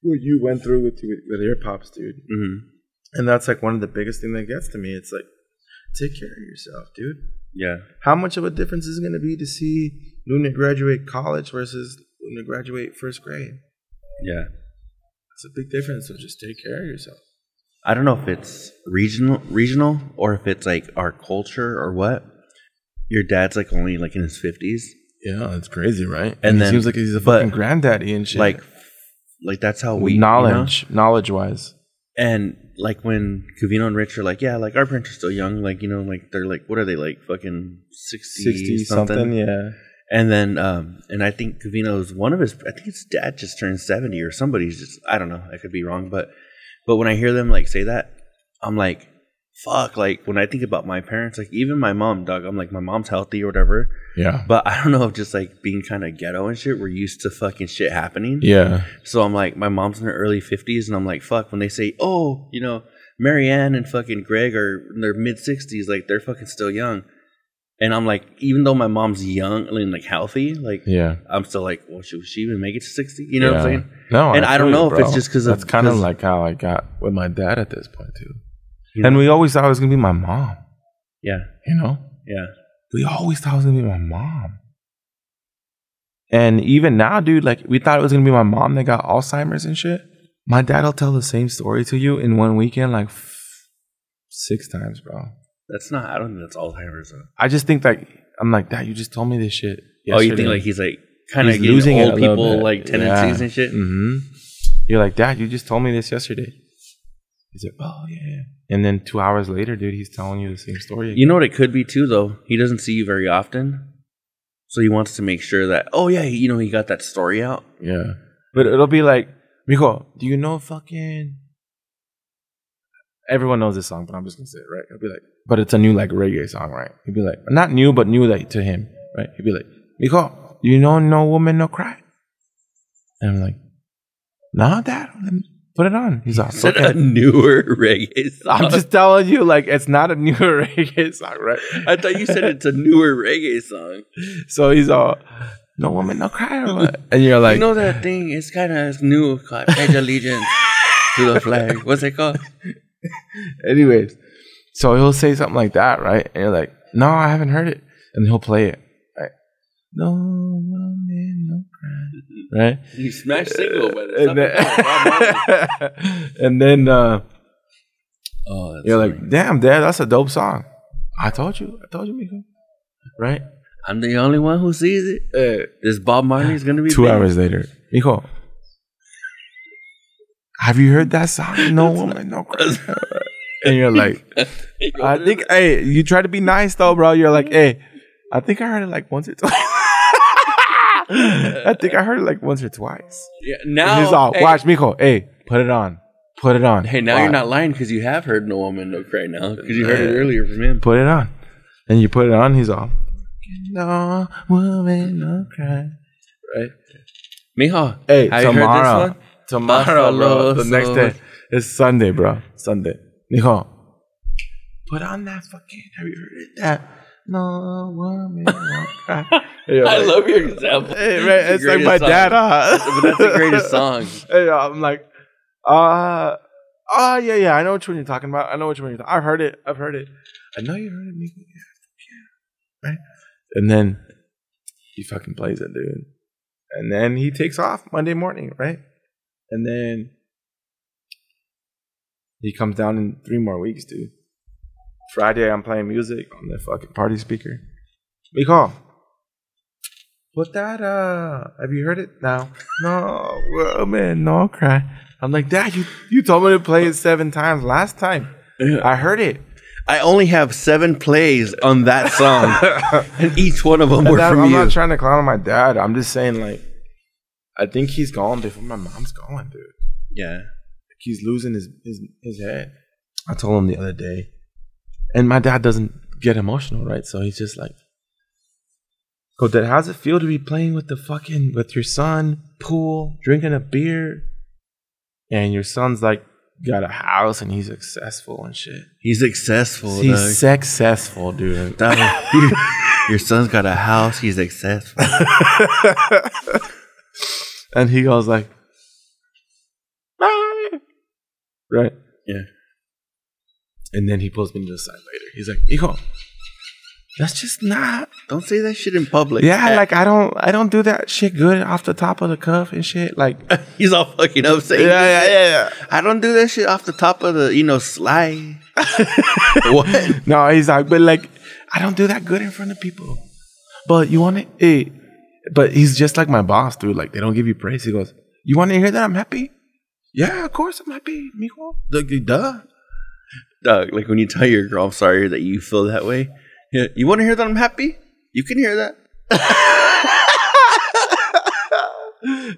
what you went through with with, with your pops, dude. Mhm. And that's like one of the biggest thing that gets to me. It's like, take care of yourself, dude. Yeah. How much of a difference is it going to be to see Luna graduate college versus Luna graduate first grade? Yeah. It's a big difference. So just take care of yourself. I don't know if it's regional regional or if it's like our culture or what. Your dad's like only like in his fifties. Yeah, it's crazy, right? And he then- seems like he's a fucking granddaddy and shit. Like like that's how we knowledge, knowledge wise. And like when Covino and Rich are like, yeah, like our parents are still young, like you know, like they're like, what are they like, fucking 60, 60 something? something, yeah. And then, um, and I think Covino's one of his, I think his dad just turned seventy or somebody's just, I don't know, I could be wrong, but, but when I hear them like say that, I'm like, fuck, like when I think about my parents, like even my mom, dog, I'm like, my mom's healthy or whatever, Yeah. but I don't know if just like being kind of ghetto and shit, we're used to fucking shit happening. Yeah. So I'm like, my mom's in her early 50s, and I'm like, fuck, when they say, oh, you know, Marianne and fucking Greg are in their mid 60s, like they're fucking still young. And I'm like, even though my mom's young and like healthy, like, Yeah. I'm still like, well, should she even make it to 60? You know what I'm saying? No, And I don't know you, if it's just because of- that's kind of like how I got with my dad at this point too. You And we always thought it was gonna be my mom. Yeah. You know, Yeah. we always thought it was gonna be my mom. And even now, dude, like we thought it was gonna be my mom that got Alzheimer's and shit. My dad'll tell the same story to you in one weekend, like f- six times, bro. That's not, I don't think that's Alzheimer's. Though. I just think that I'm like, Dad, you just told me this shit. Oh, you yesterday." think like he's like kind of He's losing it old a little people bit. like tendencies Yeah. and shit? hmm You're like, Dad, you just told me this yesterday. He's like, Oh yeah. yeah." And then two hours later, dude, he's telling you the same story. You know what it could be too, though. He doesn't see you very often, so he wants to make sure that. Oh yeah, you know he got that story out. Yeah. But it'll be like, Rico, do you know fucking everyone knows this song, but I'm just gonna say it, right? He'll be like, but it's a new like reggae song, right? He'll be like, not new, but new like to him, right? He'll be like, do you know no woman no cry? And I'm like, dad, let me put it on. He's like, Is a newer <laughs> reggae song? I'm just telling you, like, it's not a <laughs> newer reggae song, right? I thought you said it's a newer reggae song. So he's all, no woman no cry, or what? And you're like, you know that thing? It's kind of new. Called Pledge Allegiance to the flag. What's it called? <laughs> Anyways, so he'll say something like that, right? And you're like, no, I haven't heard it. And he'll play it, right? No woman, no cry, right? You smashed single, but And then, <laughs> and then uh, oh, you're like, damn, dad, that's a dope song. I told you, I told you, Miko. Right? I'm the only one who sees it. Uh, This Bob Marley's gonna be two big. hours later, Miko, have you heard that song? <laughs> No woman, no cry. <laughs> and you're like, <laughs> I think, hey, you try to be nice though, bro. You're like, hey, I think I heard it like once or twice. I think I heard it like once or twice. Yeah, now he's all, hey, watch, Miko. Hey, put it on. Put it on. Hey, now you're not lying because you have heard "No Woman, No Cry" now because you heard it earlier from him. Put it on. And you put it on, he's all, no woman, no cry. Right? Mijo, Hey, have you tomorrow. heard this one? Tomorrow, bro. The next day. It's Sunday, bro. Sunday. Mijo, put on that fucking, have you heard? That no woman, no cry. <laughs> And you're I like, love your example. Hey, right, That's it's like my greatest song. dad, huh? But that's the greatest song. <laughs> Hey, I'm like, uh, oh yeah, yeah. I know which one you're talking about. I know which one you're. talking I've heard it. I've heard it. I know you heard it, Miko. Yeah, right. And then he fucking plays it, dude. And then he takes off Monday morning, right? And then he comes down in three more weeks, dude. Friday, I'm playing music on the fucking party speaker. We call. Put that uh have you heard it now? <laughs> No, well, man, no I'll cry. I'm like, Dad, you, you told me to play it seven times last time. I heard it. I only have seven plays on that song, <laughs> and each one of them And were that- from I'm you. not trying to clown on my dad. I'm just saying like I think he's gone before my mom's gone, dude. Yeah. He's losing his his his head. I told him the other day, and my dad doesn't get emotional, right? So he's just like, "Go, Dad, how's it feel to be playing with the fucking with your son, pool, drinking a beer, and your son's like got a house and he's successful and shit. He's successful. He's dog. successful, dude. <laughs> Your son's got a house. He's successful. <laughs> and he goes like, "Ah." right, Yeah. and then he pulls me to the side later. He's like, "Hijo, that's just not." Don't say that shit in public. Yeah, like I don't, I don't do that shit good off the top of the cuff and shit. Like, <laughs> he's all fucking up saying, yeah, yeah, yeah. I don't do that shit off the top of the, you know, sly. <laughs> what? No, he's like, but like, I don't do that good in front of people. But you want it? Hey, but he's just like my boss, dude. Like, they don't give you praise. He goes, "You want to hear that I'm happy?" Yeah, of course I'm happy, mijo. Like, duh. Dog, like when you tell your girl, I'm sorry that you feel that way. Yeah, you want to hear that I'm happy? You can hear that. <laughs>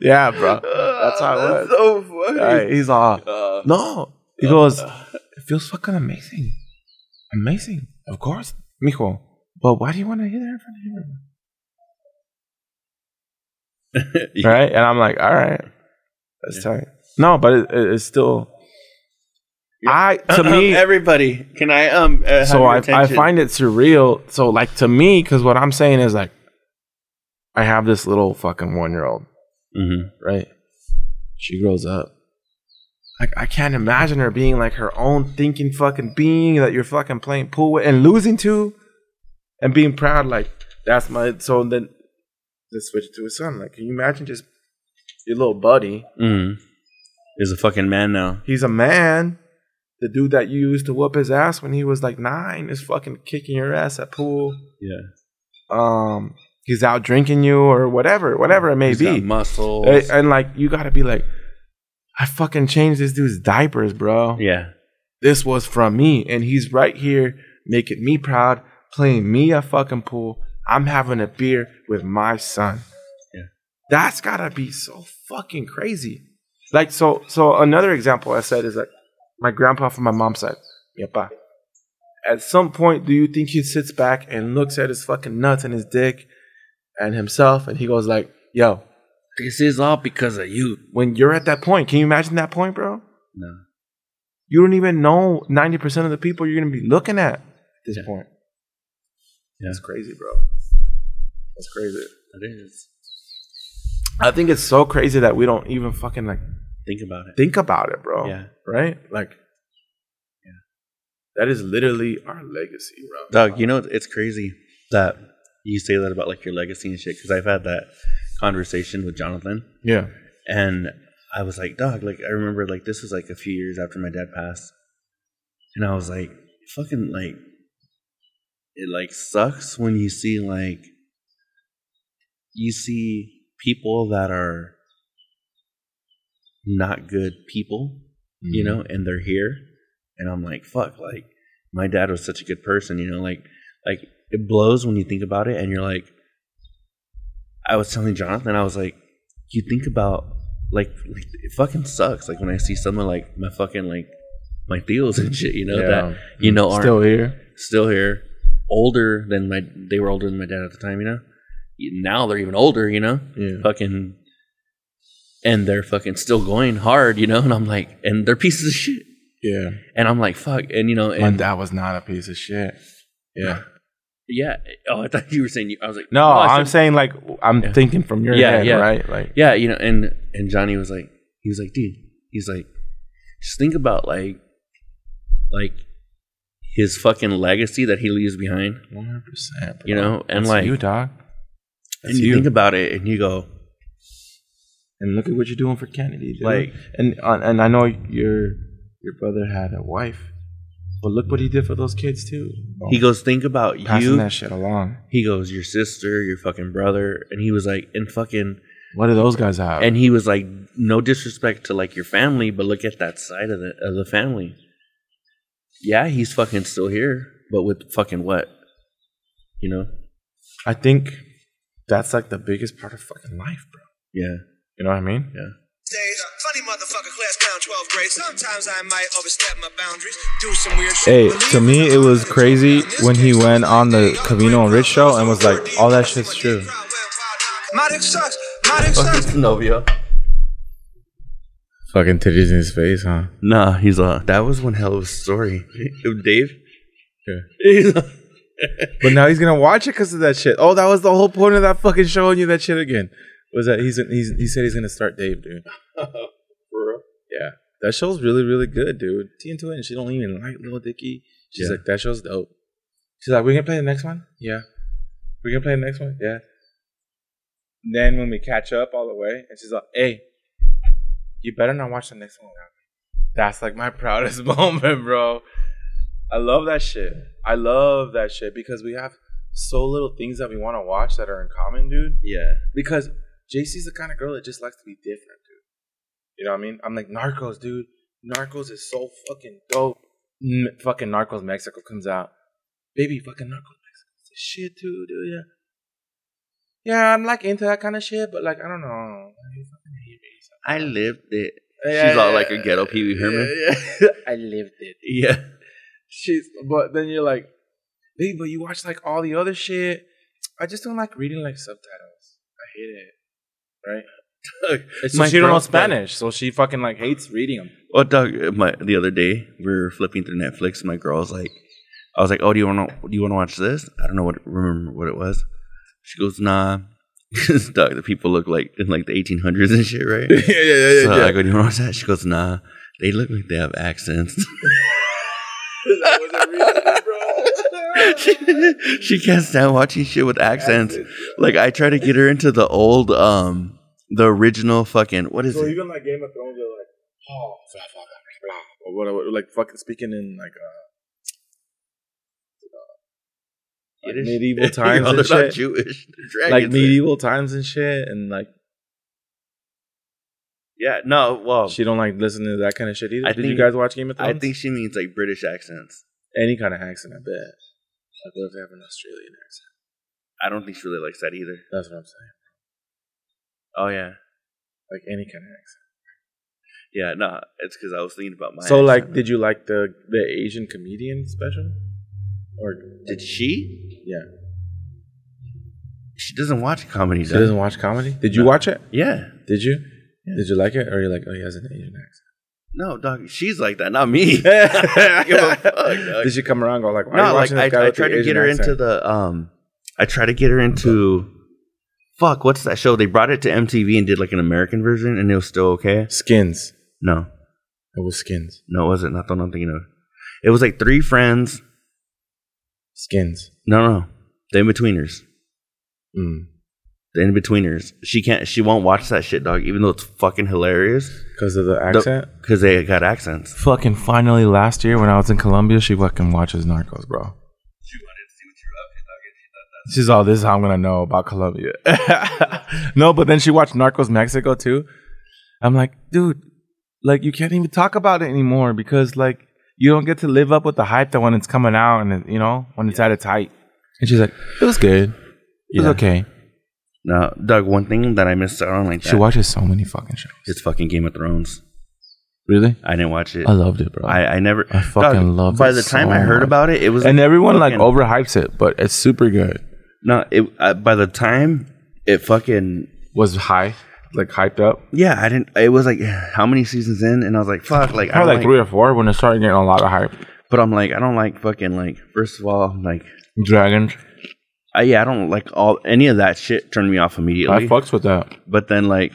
Yeah, bro. That's how it was. That's so funny. Right, he's all, Uh, no. He goes, it feels fucking amazing. Amazing. Of course, mijo. But why do you want to hear that in front of everyone? <laughs> yeah. Right? And I'm like, all right. That's tight. No, but it, it- it's still. I to me everybody, can I um? Uh, so I, I find it surreal. So like to me, because what I'm saying is like, I have this little fucking one year old, Mhm. right? She grows up. Like I can't imagine her being like her own thinking fucking being that you're fucking playing pool with and losing to, and being proud like that's my. So then, let's switch to his son. Like, can you imagine just your little buddy? Mhm. Is a fucking man now. He's a man. The dude that you used to whoop his ass when he was like nine is fucking kicking your ass at pool. Yeah, Um, he's out drinking you or whatever, whatever it may He's be. got muscles. And, and, like you gotta be like, I fucking changed this dude's diapers, bro. yeah, This was from me, and he's right here making me proud, playing me a fucking pool. I'm having a beer with my son. Yeah. That's gotta be so fucking crazy. Like so so another example I said is like my grandpa from my mom's side. Yepa. At some point, do you think he sits back and looks at his fucking nuts and his dick and himself and he goes like, yo, this is all because of you. when you're at that point, can you imagine that point, bro? No, You don't even know 90% of the people you're to be looking at at this Yeah. point. Yeah. That's crazy, bro. That's crazy. it is. I think it's so crazy that we don't even fucking like Think about it. think about it, bro. Yeah. Right? Like, Yeah. that is literally our legacy, bro. Dog, you know it's crazy that you say that about like your legacy and shit. Because I've had that conversation with Jonathan, Yeah. and I was like, dog, like I remember like this was like a few years after my dad passed, and I was like, fucking like, it like sucks when you see like, you see people that are not good people, you know, mm-hmm. and they're here, and I'm like, fuck, like my dad was such a good person, you know, like like it blows when you think about it, and you're like, I was telling Jonathan, I was like, you think about like, like it fucking sucks, like when I see someone like my fucking like my deals and shit, you know, that you know mm. aren't still here. still here, older than my they were older than my dad at the time, you know. Now they're even older, you know Yeah. fucking and they're fucking still going hard, you know, and I'm like, and they're pieces of shit. Yeah. And I'm like, fuck, and you know, My and dad was not a piece of shit. Yeah. yeah. Oh, I thought you were saying you. I was like, No, I I'm said- saying like I'm Yeah. thinking from your Yeah, head, yeah. right? Like yeah, you know, and and Jonny was like, he was like, dude, he's like, just think about like, like his fucking legacy that he leaves behind, 100. percent you know, and That's like, you, dog. and you, think about it, and you go, And look at what you're doing for Kennedy, dude. Like- and uh, and I know your your brother had a wife, but look what he did for those kids too. he goes, think about passing you. that shit along. He goes, your sister, your fucking brother, and he was like, and fucking. What do those guys have? and he was like, no disrespect to like your family, but look at that side of the of the family. Yeah, he's fucking still here, but with fucking what? You know? I think that's like the biggest part of fucking life, bro. Yeah. You know what I mean? Yeah. Funny motherfucker, class clown, 12th grade. Sometimes I might overstep my boundaries, do some weird shit. Hey, to me, me, it was crazy when he went on the Covino and Rich show and was like, all that shit's true. My dick sucks. My Fucking sucks. Novio. Fucking titties in his face, huh? Nah, he's uh that was one hell of a story. Dave? Yeah. But now he's gonna watch it because of that shit. Oh, that was the whole point of that fucking showing you that shit again. Was that he's he's he said he's gonna start Dave, dude. Yeah, that show's really really good, dude. T into it, and she don't even like Lil Dicky. She's Yeah. like, that show's dope. She's like, we gonna play the next one? Yeah. We gonna play the next one? Yeah. Then when we catch up all the way, and she's like, hey, you better not watch the next one without me. That's like my <laughs> proudest <laughs> moment, bro. I love that shit. I love that shit because we have so little things that we want to watch that are in common, dude. Yeah. Because JC's the kind of girl that just likes to be different, dude. You know what I mean? I'm like Narcos, dude. Narcos is so fucking dope. N- fucking Narcos Mexico comes out, baby. Fucking Narcos Mexico is shit too, dude. Yeah. Yeah, I'm like into that kind of shit, but like I don't know. I fucking hate me. I lived it. Yeah, She's all yeah, like a ghetto Pee Wee Herman. Yeah, yeah. <laughs> I lived it. Yeah. She's, but then you're like, hey, but you watch like all the other shit. I just don't like reading like subtitles. I hate it. Right? <laughs> And so My she don't know girl's done- Spanish, so she fucking like hates reading them. Well, Doug, my the other day we were flipping through Netflix. And my girl's like, I was like, "Oh, do you want to? Do you want to watch this?" I don't know what remember what it was. She goes, "Nah." <laughs> Doug, the people look like in like the 1800s and shit, right? <laughs> yeah, yeah, so I go, "Do you want to watch that?" She goes, "Nah." They look like they have accents. <laughs> she, she can't stand watching shit with accents. Like I try to get her into the old, um, the original fucking what is So it? even like Game of Thrones, they're like, oh, blah, blah, blah, blah, or whatever, like fucking speaking in like uh, like Yiddish? medieval <laughs> times and shit. Jewish. Like medieval times and shit, and like Yeah, no, well, she don't like listen to that kind of shit either. I Did you guys watch Game of Thrones? I think she means like British accents. any kind of accent. I bet. Like what if they have an Australian accent? I don't think she really likes that either. That's what I'm saying. Oh yeah, Like any kind of accent. yeah. No, it's because I was thinking about my. so like, accent. did you like the the Asian comedian special? Or did she? Yeah. She doesn't watch comedy. She doesn't watch comedy. Did you No. watch it? Yeah. Did you? Did you like it? Or you're like, oh, he has an Asian accent? No, dog. She's like that, not me. <laughs> Give a fuck, dog. Did she come around and go like, why are no, you like I, guy I tried to get her into the um. I tried to get her into. Fuck, what's that show? They brought it to MTV and did like an American version, and it was still okay. Skins. No, It was Skins. no, it wasn't. Not the one I'm thinking of. It was like three friends. Skins. No, no, the Inbetweeners. Mm. The Inbetweeners. She can't. She won't watch that shit, dog. Even though it's fucking hilarious. Because of the accent? Because they got accents. Fucking finally last year when I was in Colombia, she fucking watches Narcos, bro. She's all this is how I'm gonna know about Colombia. <laughs> no, but then she watched Narcos Mexico too. I'm like, dude, like you can't even talk about it anymore because like you don't get to live up with the hype that when it's coming out and it, you know when it's at its height. And she's like, it was good. It was Yeah. okay. No, Doug. One thing that I missed out on like She that. watches so many fucking shows. It's fucking Game of Thrones. Really? I didn't watch it. I loved it, bro. I, I never. I fucking loved By it the time so I heard much. about it, it was and everyone like fucking- overhypes it, but it's super good. No, it. Uh, by the time it fucking Was high, like hyped up. yeah, I didn't. It was like how many seasons in, and I was like, fuck, like I Probably don't like like, three or four when it started getting a lot of hype. But I'm like, I don't like fucking like. First of all, I'm like, Dragons. I, yeah, I don't like all any of that shit. Turned me off immediately. I fucks with that. but then like,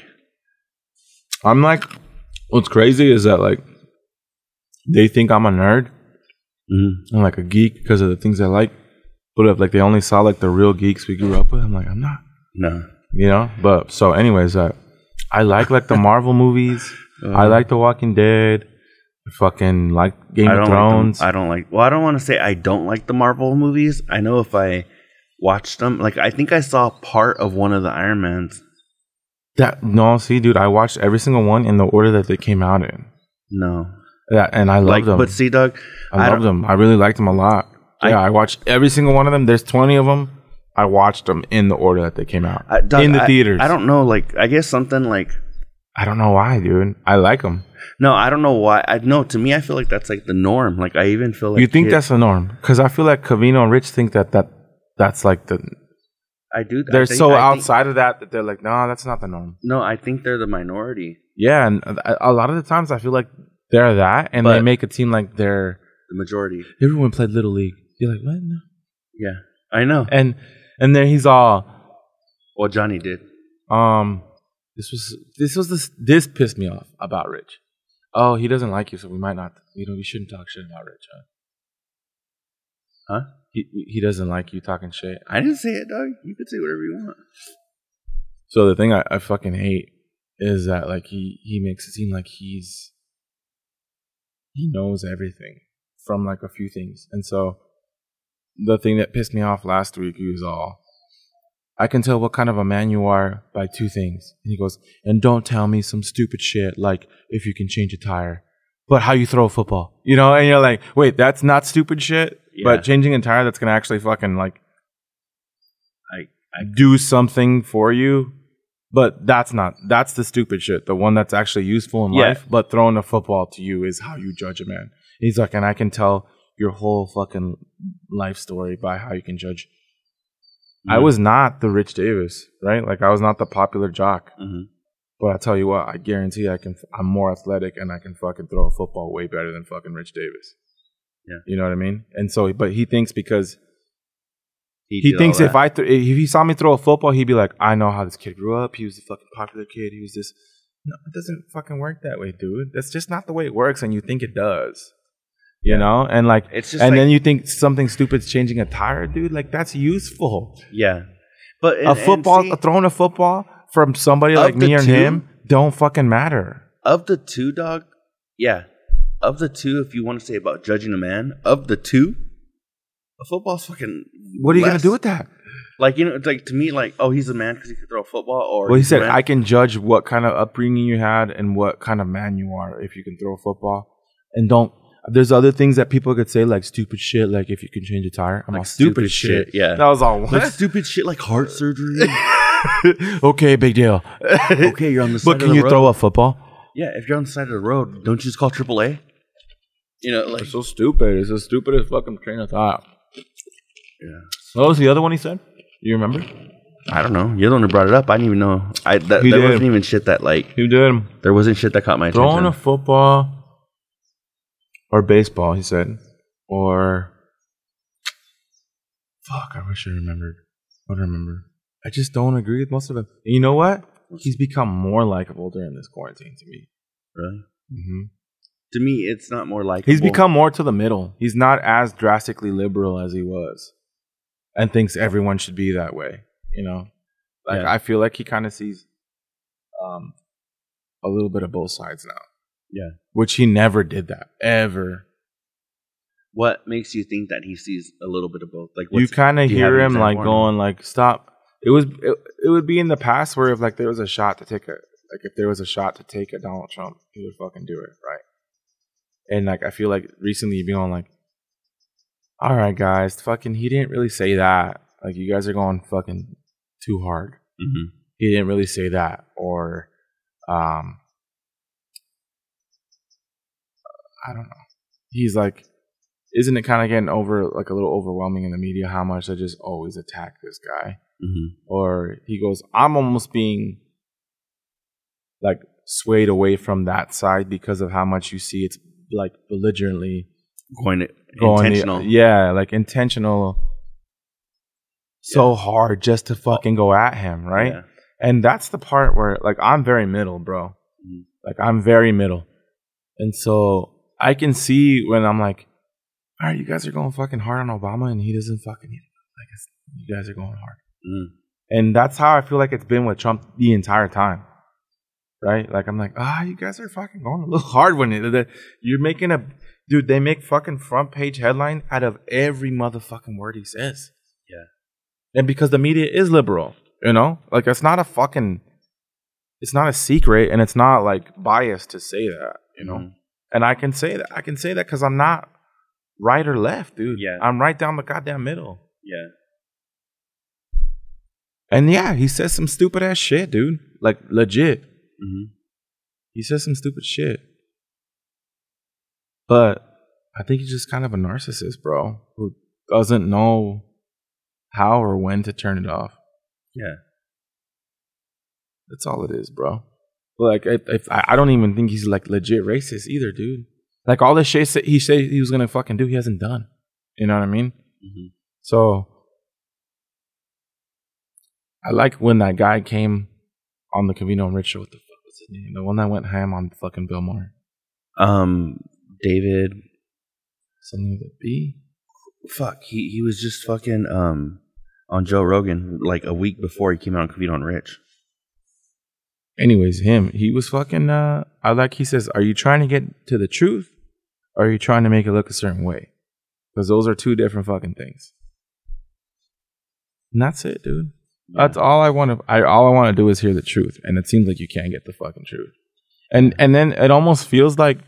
I'm like, what's crazy is that like they think I'm a nerd mhm. and like a geek because of the things I like. But if like they only saw like the real geeks we grew up with, I'm like, I'm not. no, You know? But so anyways, uh, I like like the Marvel <laughs> movies. I uh-huh. like The Walking Dead. I fucking like Game I of Thrones. Like. I don't like. Well, I don't want to say I don't like the Marvel movies. I know if I watched them, like I think I saw part of one of the Iron Mans. that no, see, dude, I watched every single one in the order that they came out in. No, Yeah, and I love like, them. but see, Doug, I, love them. I really liked them a lot. I- yeah, I watched every single one of them. There's 20 of them. I watched them in the order that they came out I, Doug, in the I- theaters. I don't know. Like, I guess something like I don't know why, dude. I like them. No, I don't know why. I no. To me, I feel like that's like the norm. Like I even feel like you think kids- that's the norm? Because I feel like Covino and Rich think that that that's like the. I do. I They're think- so I think- outside of that that they're like, no, that's not the norm. no, I think they're the minority. Yeah, and uh, a, a lot of the times I feel like they're that, and they make it seem like they're. The majority. Everyone played little league. You're like, what? No. Yeah, I know. And and then he's all, Well, Jonny did. um, this was this was this this pissed me off about Rich. Oh, he doesn't like you, so we might not. You know, we shouldn't talk shit about Rich, huh? Huh? He he doesn't like you talking shit. I didn't say it, dog. You could say whatever you want. So the thing I, I fucking hate is that like he he makes it seem like he's he knows everything from like a few things, and so the thing that pissed me off last week he was all. I can tell what kind of a man you are by two things. And he goes, and don't tell me some stupid shit like if you can change a tire, but how you throw a football. You know, and you're like, wait, that's not stupid shit, Yeah. but changing a tire that's gonna actually fucking like I, I do something for you, but that's not that's the stupid shit. The one that's actually useful in Yeah. life, but throwing a football to you is how you judge a man. He's like, and I can tell your whole fucking life story by how you can judge. I was not the Rich Davis, right? Like I was not the popular jock. Mhm. But I tell you what, I guarantee I can. I'm more athletic and I can fucking throw a football way better than fucking Rich Davis. Yeah. you know what I mean. And so, but he thinks because he all thinks if. I th- if he saw me throw a football, he'd be like, I know how this kid grew up. He was a fucking popular kid. He was this. No, it doesn't fucking work that way, dude. That's just not the way it works, and you think it does. You Yeah. know, and like, It's just and like- then you think something stupid's changing a tire, dude. Like that's useful. yeah, but and- a football, see, throwing a football from somebody like me or two- him don't fucking matter. of the two, dog. Yeah, of the two, if you want to say about judging a man, of the two, a football's fucking. What are you gonna do with that? Like you know, it's like to me, like oh, he's a man because he can throw a football. Or Well, he said I can judge what kind of upbringing you had and what kind of man you are if you can throw a football, and don't. There's other things that people could say like stupid shit, like if you can change a tire. I'm Like all stupid, stupid shit. shit, yeah. that was all. like stupid shit like heart <laughs> surgery. <laughs> okay, big deal. okay, you're on the side but can you road. throw a football? Yeah, if you're on the side of the road, don't you just call AAA? You know, like It's so stupid. It's the stupidest fucking train of thought. yeah. What was the other one he said? You remember? I don't know. You're the one who brought it up. I didn't even know. I that, He there did. wasn't even shit that like He did. there wasn't shit that caught my attention. Throwing a football or baseball, he said. Or fuck, I wish I remembered. I don't remember. I just don't agree with most of them. And you know what? He's become more likable during this quarantine to me. really? hmm To me, it's not more like He's become more to the middle. He's not as drastically liberal as he was, and thinks everyone should be that way. You know, like Yeah. I feel like he kind of sees um, a little bit of both sides now. Yeah. which he never did that ever. What makes you think that he sees a little bit of both? Like you kind of do you have hear him like no? going like stop it was it, it would be in the past where if like there was a shot to take a like if there was a shot to take a donald trump he would fucking do it right and like i feel like recently you've been on like all right guys fucking he didn't really say that like you guys are going fucking too hard Mhm. he didn't really say that or um i don't know he's like isn't it kind of getting over like a little overwhelming in the media how much they just always attack this guy Mhm. or he goes i'm almost being like swayed away from that side because of how much you see it's like belligerently Going to, going the- intentional. yeah like intentional so hard just to fucking go at him right Yeah. and that's the part where like i'm very middle bro Mhm. like i'm very middle and so i can see when i'm like all right you guys are going fucking hard on obama and he doesn't fucking like it's, you guys are going hard Mhm. and that's how I feel like it's been with Trump the entire time. Right? Like I'm like, ah, you guys are fucking going a little hard when it, you're making a dude. They make fucking front page headline out of every motherfucking word he says. Yeah. And because the media is liberal, you know, like it's not a fucking, it's not a secret, and it's not like biased to say that, you know. Mhm. And I can say that. I can say that because I'm not right or left, dude. Yeah. I'm right down the goddamn middle. Yeah. And yeah, he says some stupid ass shit, dude. Like legit. Mhm. He says some stupid shit. But I think he's just kind of a narcissist, bro, who doesn't know how or when to turn it off. Yeah. That's all it is, bro. Like, if, if I, I don't even think he's like legit racist either, dude. Like all the shit that he said he was gonna fucking do, he hasn't done. You know what I mean? Mhm. So I like when that guy came on the Covino and Rich show. What the fuck was his name? The one that went ham on fucking Bill Maher. Um, David. Something with a B. Fuck. He he was just fucking um on Joe Rogan like a week before he came out on Covino and Rich. Anyways, him, he was fucking uh I like he says, Are you trying to get to the truth? Or are you trying to make it look a certain way? Because those are two different fucking things. And that's it, dude. That's all I want to I all I want to do is hear the truth. And it seems like you can't get the fucking truth. And and then it almost feels like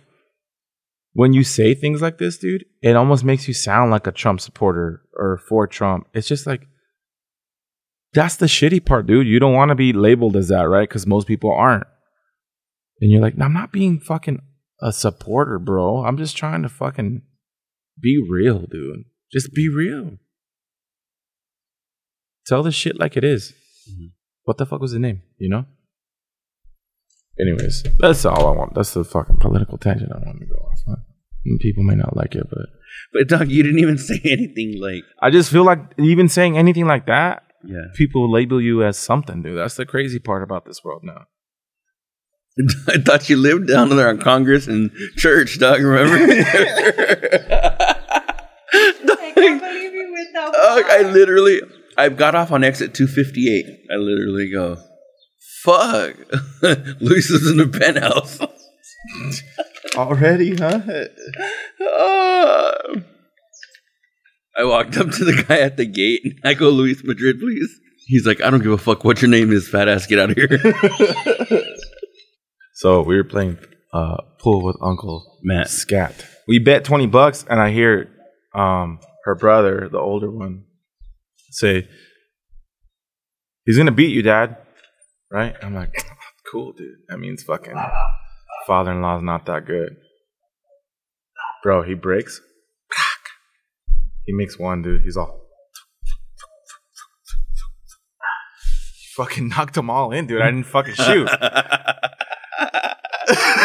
when you say things like this, dude, it almost makes you sound like a Trump supporter or for Trump. It's just like that's the shitty part, dude. You don't want to be labeled as that, right? Because most people aren't. And you're like, I'm not being fucking a supporter, bro. I'm just trying to fucking be real, dude. Just be real. Tell the shit like it is. Mm-hmm. What the fuck was the name? You know? Anyways, that's all I want. That's the fucking political tangent I want to go off on. And People may not like it, but But Doug, you didn't even <laughs> say anything like I just feel like even saying anything like that, yeah. people label you as something, dude. That's the crazy part about this world now. <laughs> I thought you lived down there on Congress and church, dog. Remember? <laughs> I can't believe you went that Doug, I literally, I got off on exit 258. I literally go, fuck. <laughs> Luis is in the penthouse. Already, huh? Ah. I walked up to the guy at the gate. And I go, Luis Madrid, please. He's like, I don't give a fuck what your name is, fat ass. Get out of here. <laughs> So we were playing uh, pool with Uncle Matt. Scat. We bet twenty bucks, and I hear um, her brother, the older one, say, "He's gonna beat you, Dad." Right? I'm like, <laughs> "Cool, dude. That means fucking father-in-law's not that good." Bro, he breaks. He makes one, dude. He's all. <sighs> Fucking knocked them all in, dude. I didn't fucking shoot. <laughs>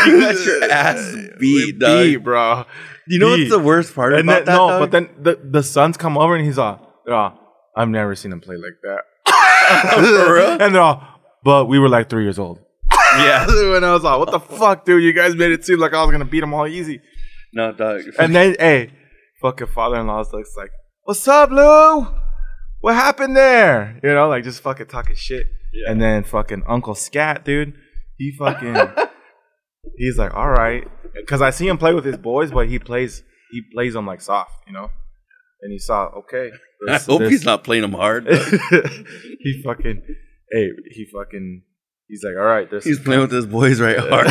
you got your ass beat, Doug. beat, bro. You know what's the worst part And about then, that? no, Doug? but then the, the sons come over and he's all, they're all, I've never seen him play like that. <laughs> For real? <laughs> And they're all, but we were like three years old. yeah. and I was like, what the fuck, dude? You guys made it seem like I was gonna beat them all easy. No, Doug. And then, hey, fucking father in laws looks like, what's up, Lou? What happened there? You know, like just fucking talking shit. And then fucking Uncle Scat, dude, he fucking, <laughs> he's like, all right, because I see him play with his boys, but he plays, he plays them like soft, you know. And he saw, okay, <laughs> I hope this- he's not playing them hard. <laughs> he fucking, hey, he fucking, he's like, all right, there's He's playing with his boys right hard.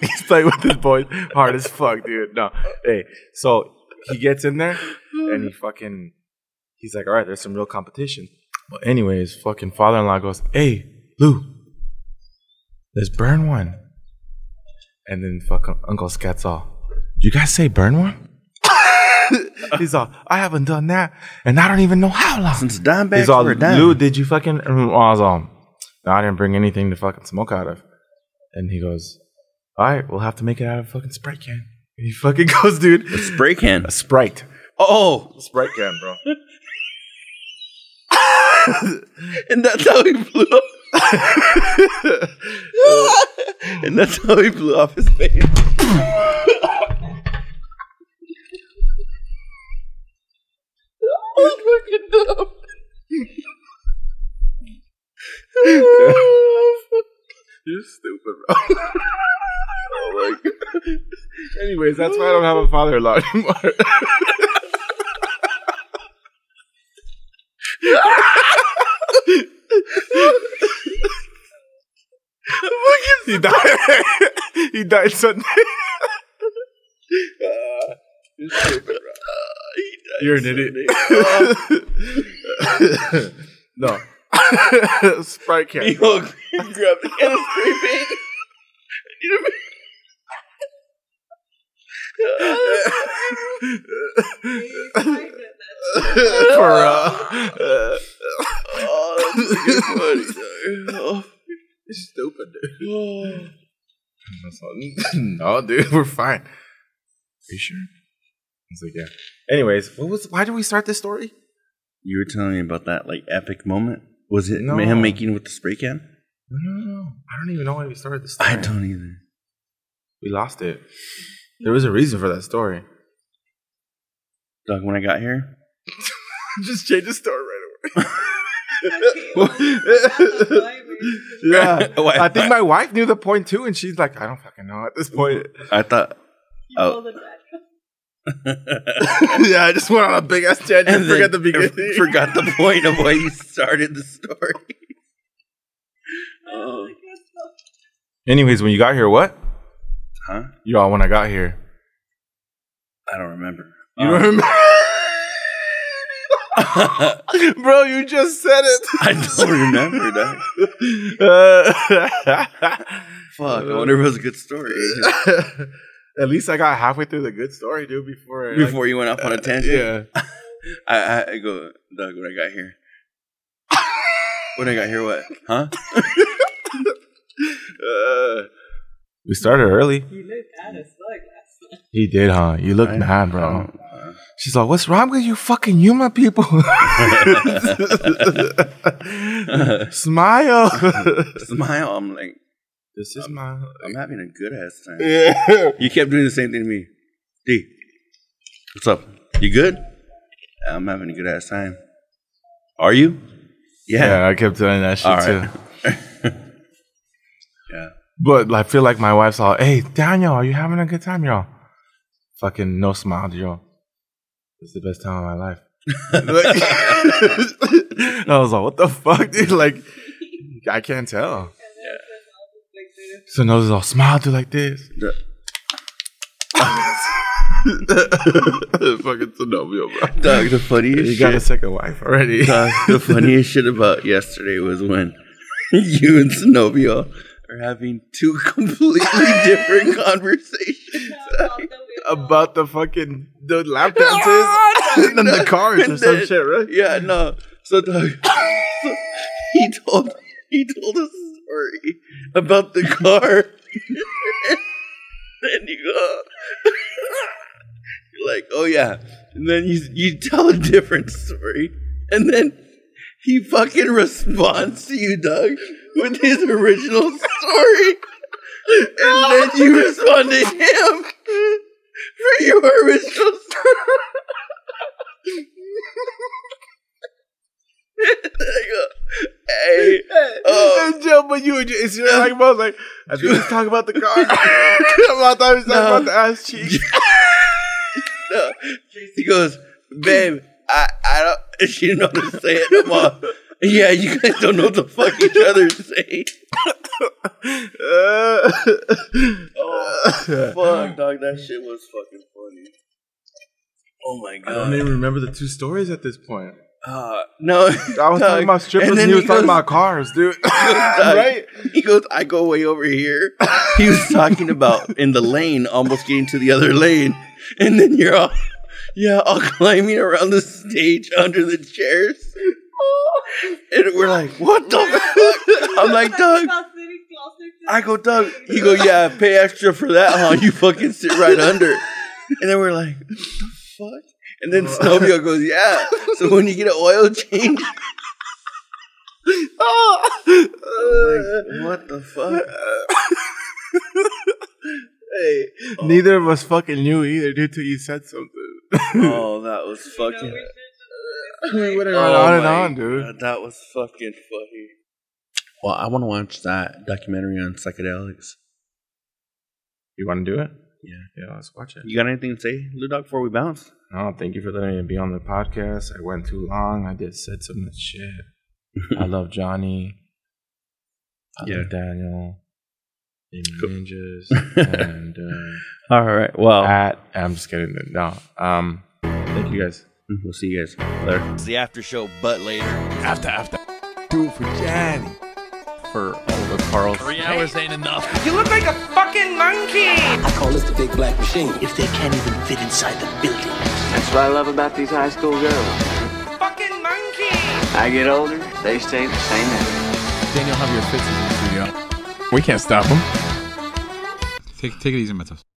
He's playing with his boys hard as fuck, dude. No, hey, so he gets in there and he hmm. fucking, he's like, all right, there's some real competition. Well, anyways, fucking father-in-law goes, hey, Lou, let's burn one. And then fucking Uncle Scat's all, you guys say burn one? <laughs> he's all, I haven't done that, and I don't even know how long. Since dime He's bags all, were dime. Lou, did you fucking? I was all, no, I didn't bring anything to fucking smoke out of. And he goes, all right, we'll have to make it out of a fucking Sprite can. And <laughs> he fucking goes, dude, A spray can. a Sprite, Oh, a Sprite can, bro. <laughs> and that's how he blew up. <laughs> and that's how he blew off his face. You're stupid, bro. <laughs> oh my god. <laughs> Anyways, that's why I don't have a father-in-law anymore. he died. <laughs> he died Sunday. You're an idiot. no. Sprite can. <laughs> He grabbed the can of spray paint For real. oh, <laughs> Stupid, dude. <sighs> <laughs> no, dude, we're fine. Are you sure? I was like, yeah. Anyways, what was? Why did we start this story? You were telling me about that like epic moment. Was it No. him making with the spray can? No, no, no. I don't even know why we started this story. I don't either. We lost it. There was a reason for that story. Doug, when I got here, <laughs> Just change the story right away. <laughs> <laughs> Yeah, Why- I think my wife knew the point too, and she's like, I don't fucking know at this point. I thought, You Oh. Told the dad. yeah, I just went on a big ass tangent. and forget the beginning. forgot the point of why you started the story. Oh. Anyways, when you got here, what? Huh? Y'all, when I got here, I don't remember. you don't remember? <laughs> <laughs> Bro, you just said it. I don't remember that. Uh, <laughs> Fuck, I wonder if it was a good story. At least I got halfway through the good story, dude. Before I, like- Before you went off on a tangent, yeah. <laughs> I, I, I go, Doug, when I got here. <laughs> when I got here, what? Huh? Uh, <laughs> we started early. You looked at us like last night. He did, huh? You look I- mad, bro. Oh, uh, She's like, "What's wrong with you, fucking human people?" Smile. Smile. I'm like, this is my. I'm having a good ass time. Yeah. <laughs> You kept doing the same thing to me. D, what's up? You good? I'm having a good ass time. Are you? Yeah, yeah I kept doing that shit All too. <laughs> yeah. But I feel like my wife's all, "Hey, Daniel, are you having a good time, y'all?" Fucking no smile, yo. It's the best time of my life. <laughs> I was like, "What the fuck, dude?" Like, I can't tell. So nose all smile, do like this. The- <laughs> Fucking Zenobio, bro. Doug, the funniest You got a shit. second wife already. Doug, the <laughs> funniest shit about yesterday was when <laughs> you and Zenobio are having two completely different conversations. About the fucking the lap dances and the cars or And some then- shit, right? Yeah, no. So Doug, so he told he told us a story about the car. <laughs> and you go, you're like, oh yeah, and then you you tell a different story, and then he fucking responds to you, Doug, with his original story, and then you respond to him for your original story. <laughs> I hey, oh, uh, And Joe, but you were just, you're like, about like, I think he's talking about the car. I thought he was talking No. about the ass cheek. <laughs> no. He goes, babe, I, I don't, she didn't know to say it no more. Yeah, you guys don't know what the fuck each other's saying. <laughs> Oh, fuck, dog, that shit was fucking funny. Oh my god. I don't even remember the two stories at this point. Uh, no, I was talking <laughs> about strippers and, he was talking about cars, dude. <laughs> right? <laughs> right? He goes, I go way over here. He was talking about in the lane, almost getting to the other lane. And then you're all, yeah, all climbing around the stage under the chairs. And we're like, what the fuck? I'm like, Doug. I go, Doug. You go, yeah, pay extra for that, huh? You fucking sit right under. And then we're like, what the fuck? And then <laughs> Zenobio goes, yeah. So when you get an oil change, <laughs> oh. like, what the fuck? <laughs> hey, neither of us fucking knew either, dude, till you said something. Oh, that was fucking. we would have Oh gone on and on, dude. God, that was fucking funny. Well, I want to watch that documentary on psychedelics. You want to do it? Yeah. Yeah, let's watch it. You got anything to say, LuDogg, before we bounce? No, thank you for letting me be on the podcast. I went too long. I did said so much shit. I <laughs> love Jonny. I Yeah. love Daniel. Demon Ninjas. <laughs> and uh, All right. Well, at I'm just kidding. No. Um thank you guys. we'll see you guys later. It's the after show, but later. After after. Do it for Jonny. for all of Carl. Three hours ain't enough. You look like a fucking monkey! I call this the big black machine. If they can't even fit inside the building. That's what I love about these high school girls. Fucking monkey! I get older, they stay the same age. Daniel, have your fits in the studio. We can't stop them. Take, take it easy, Matos.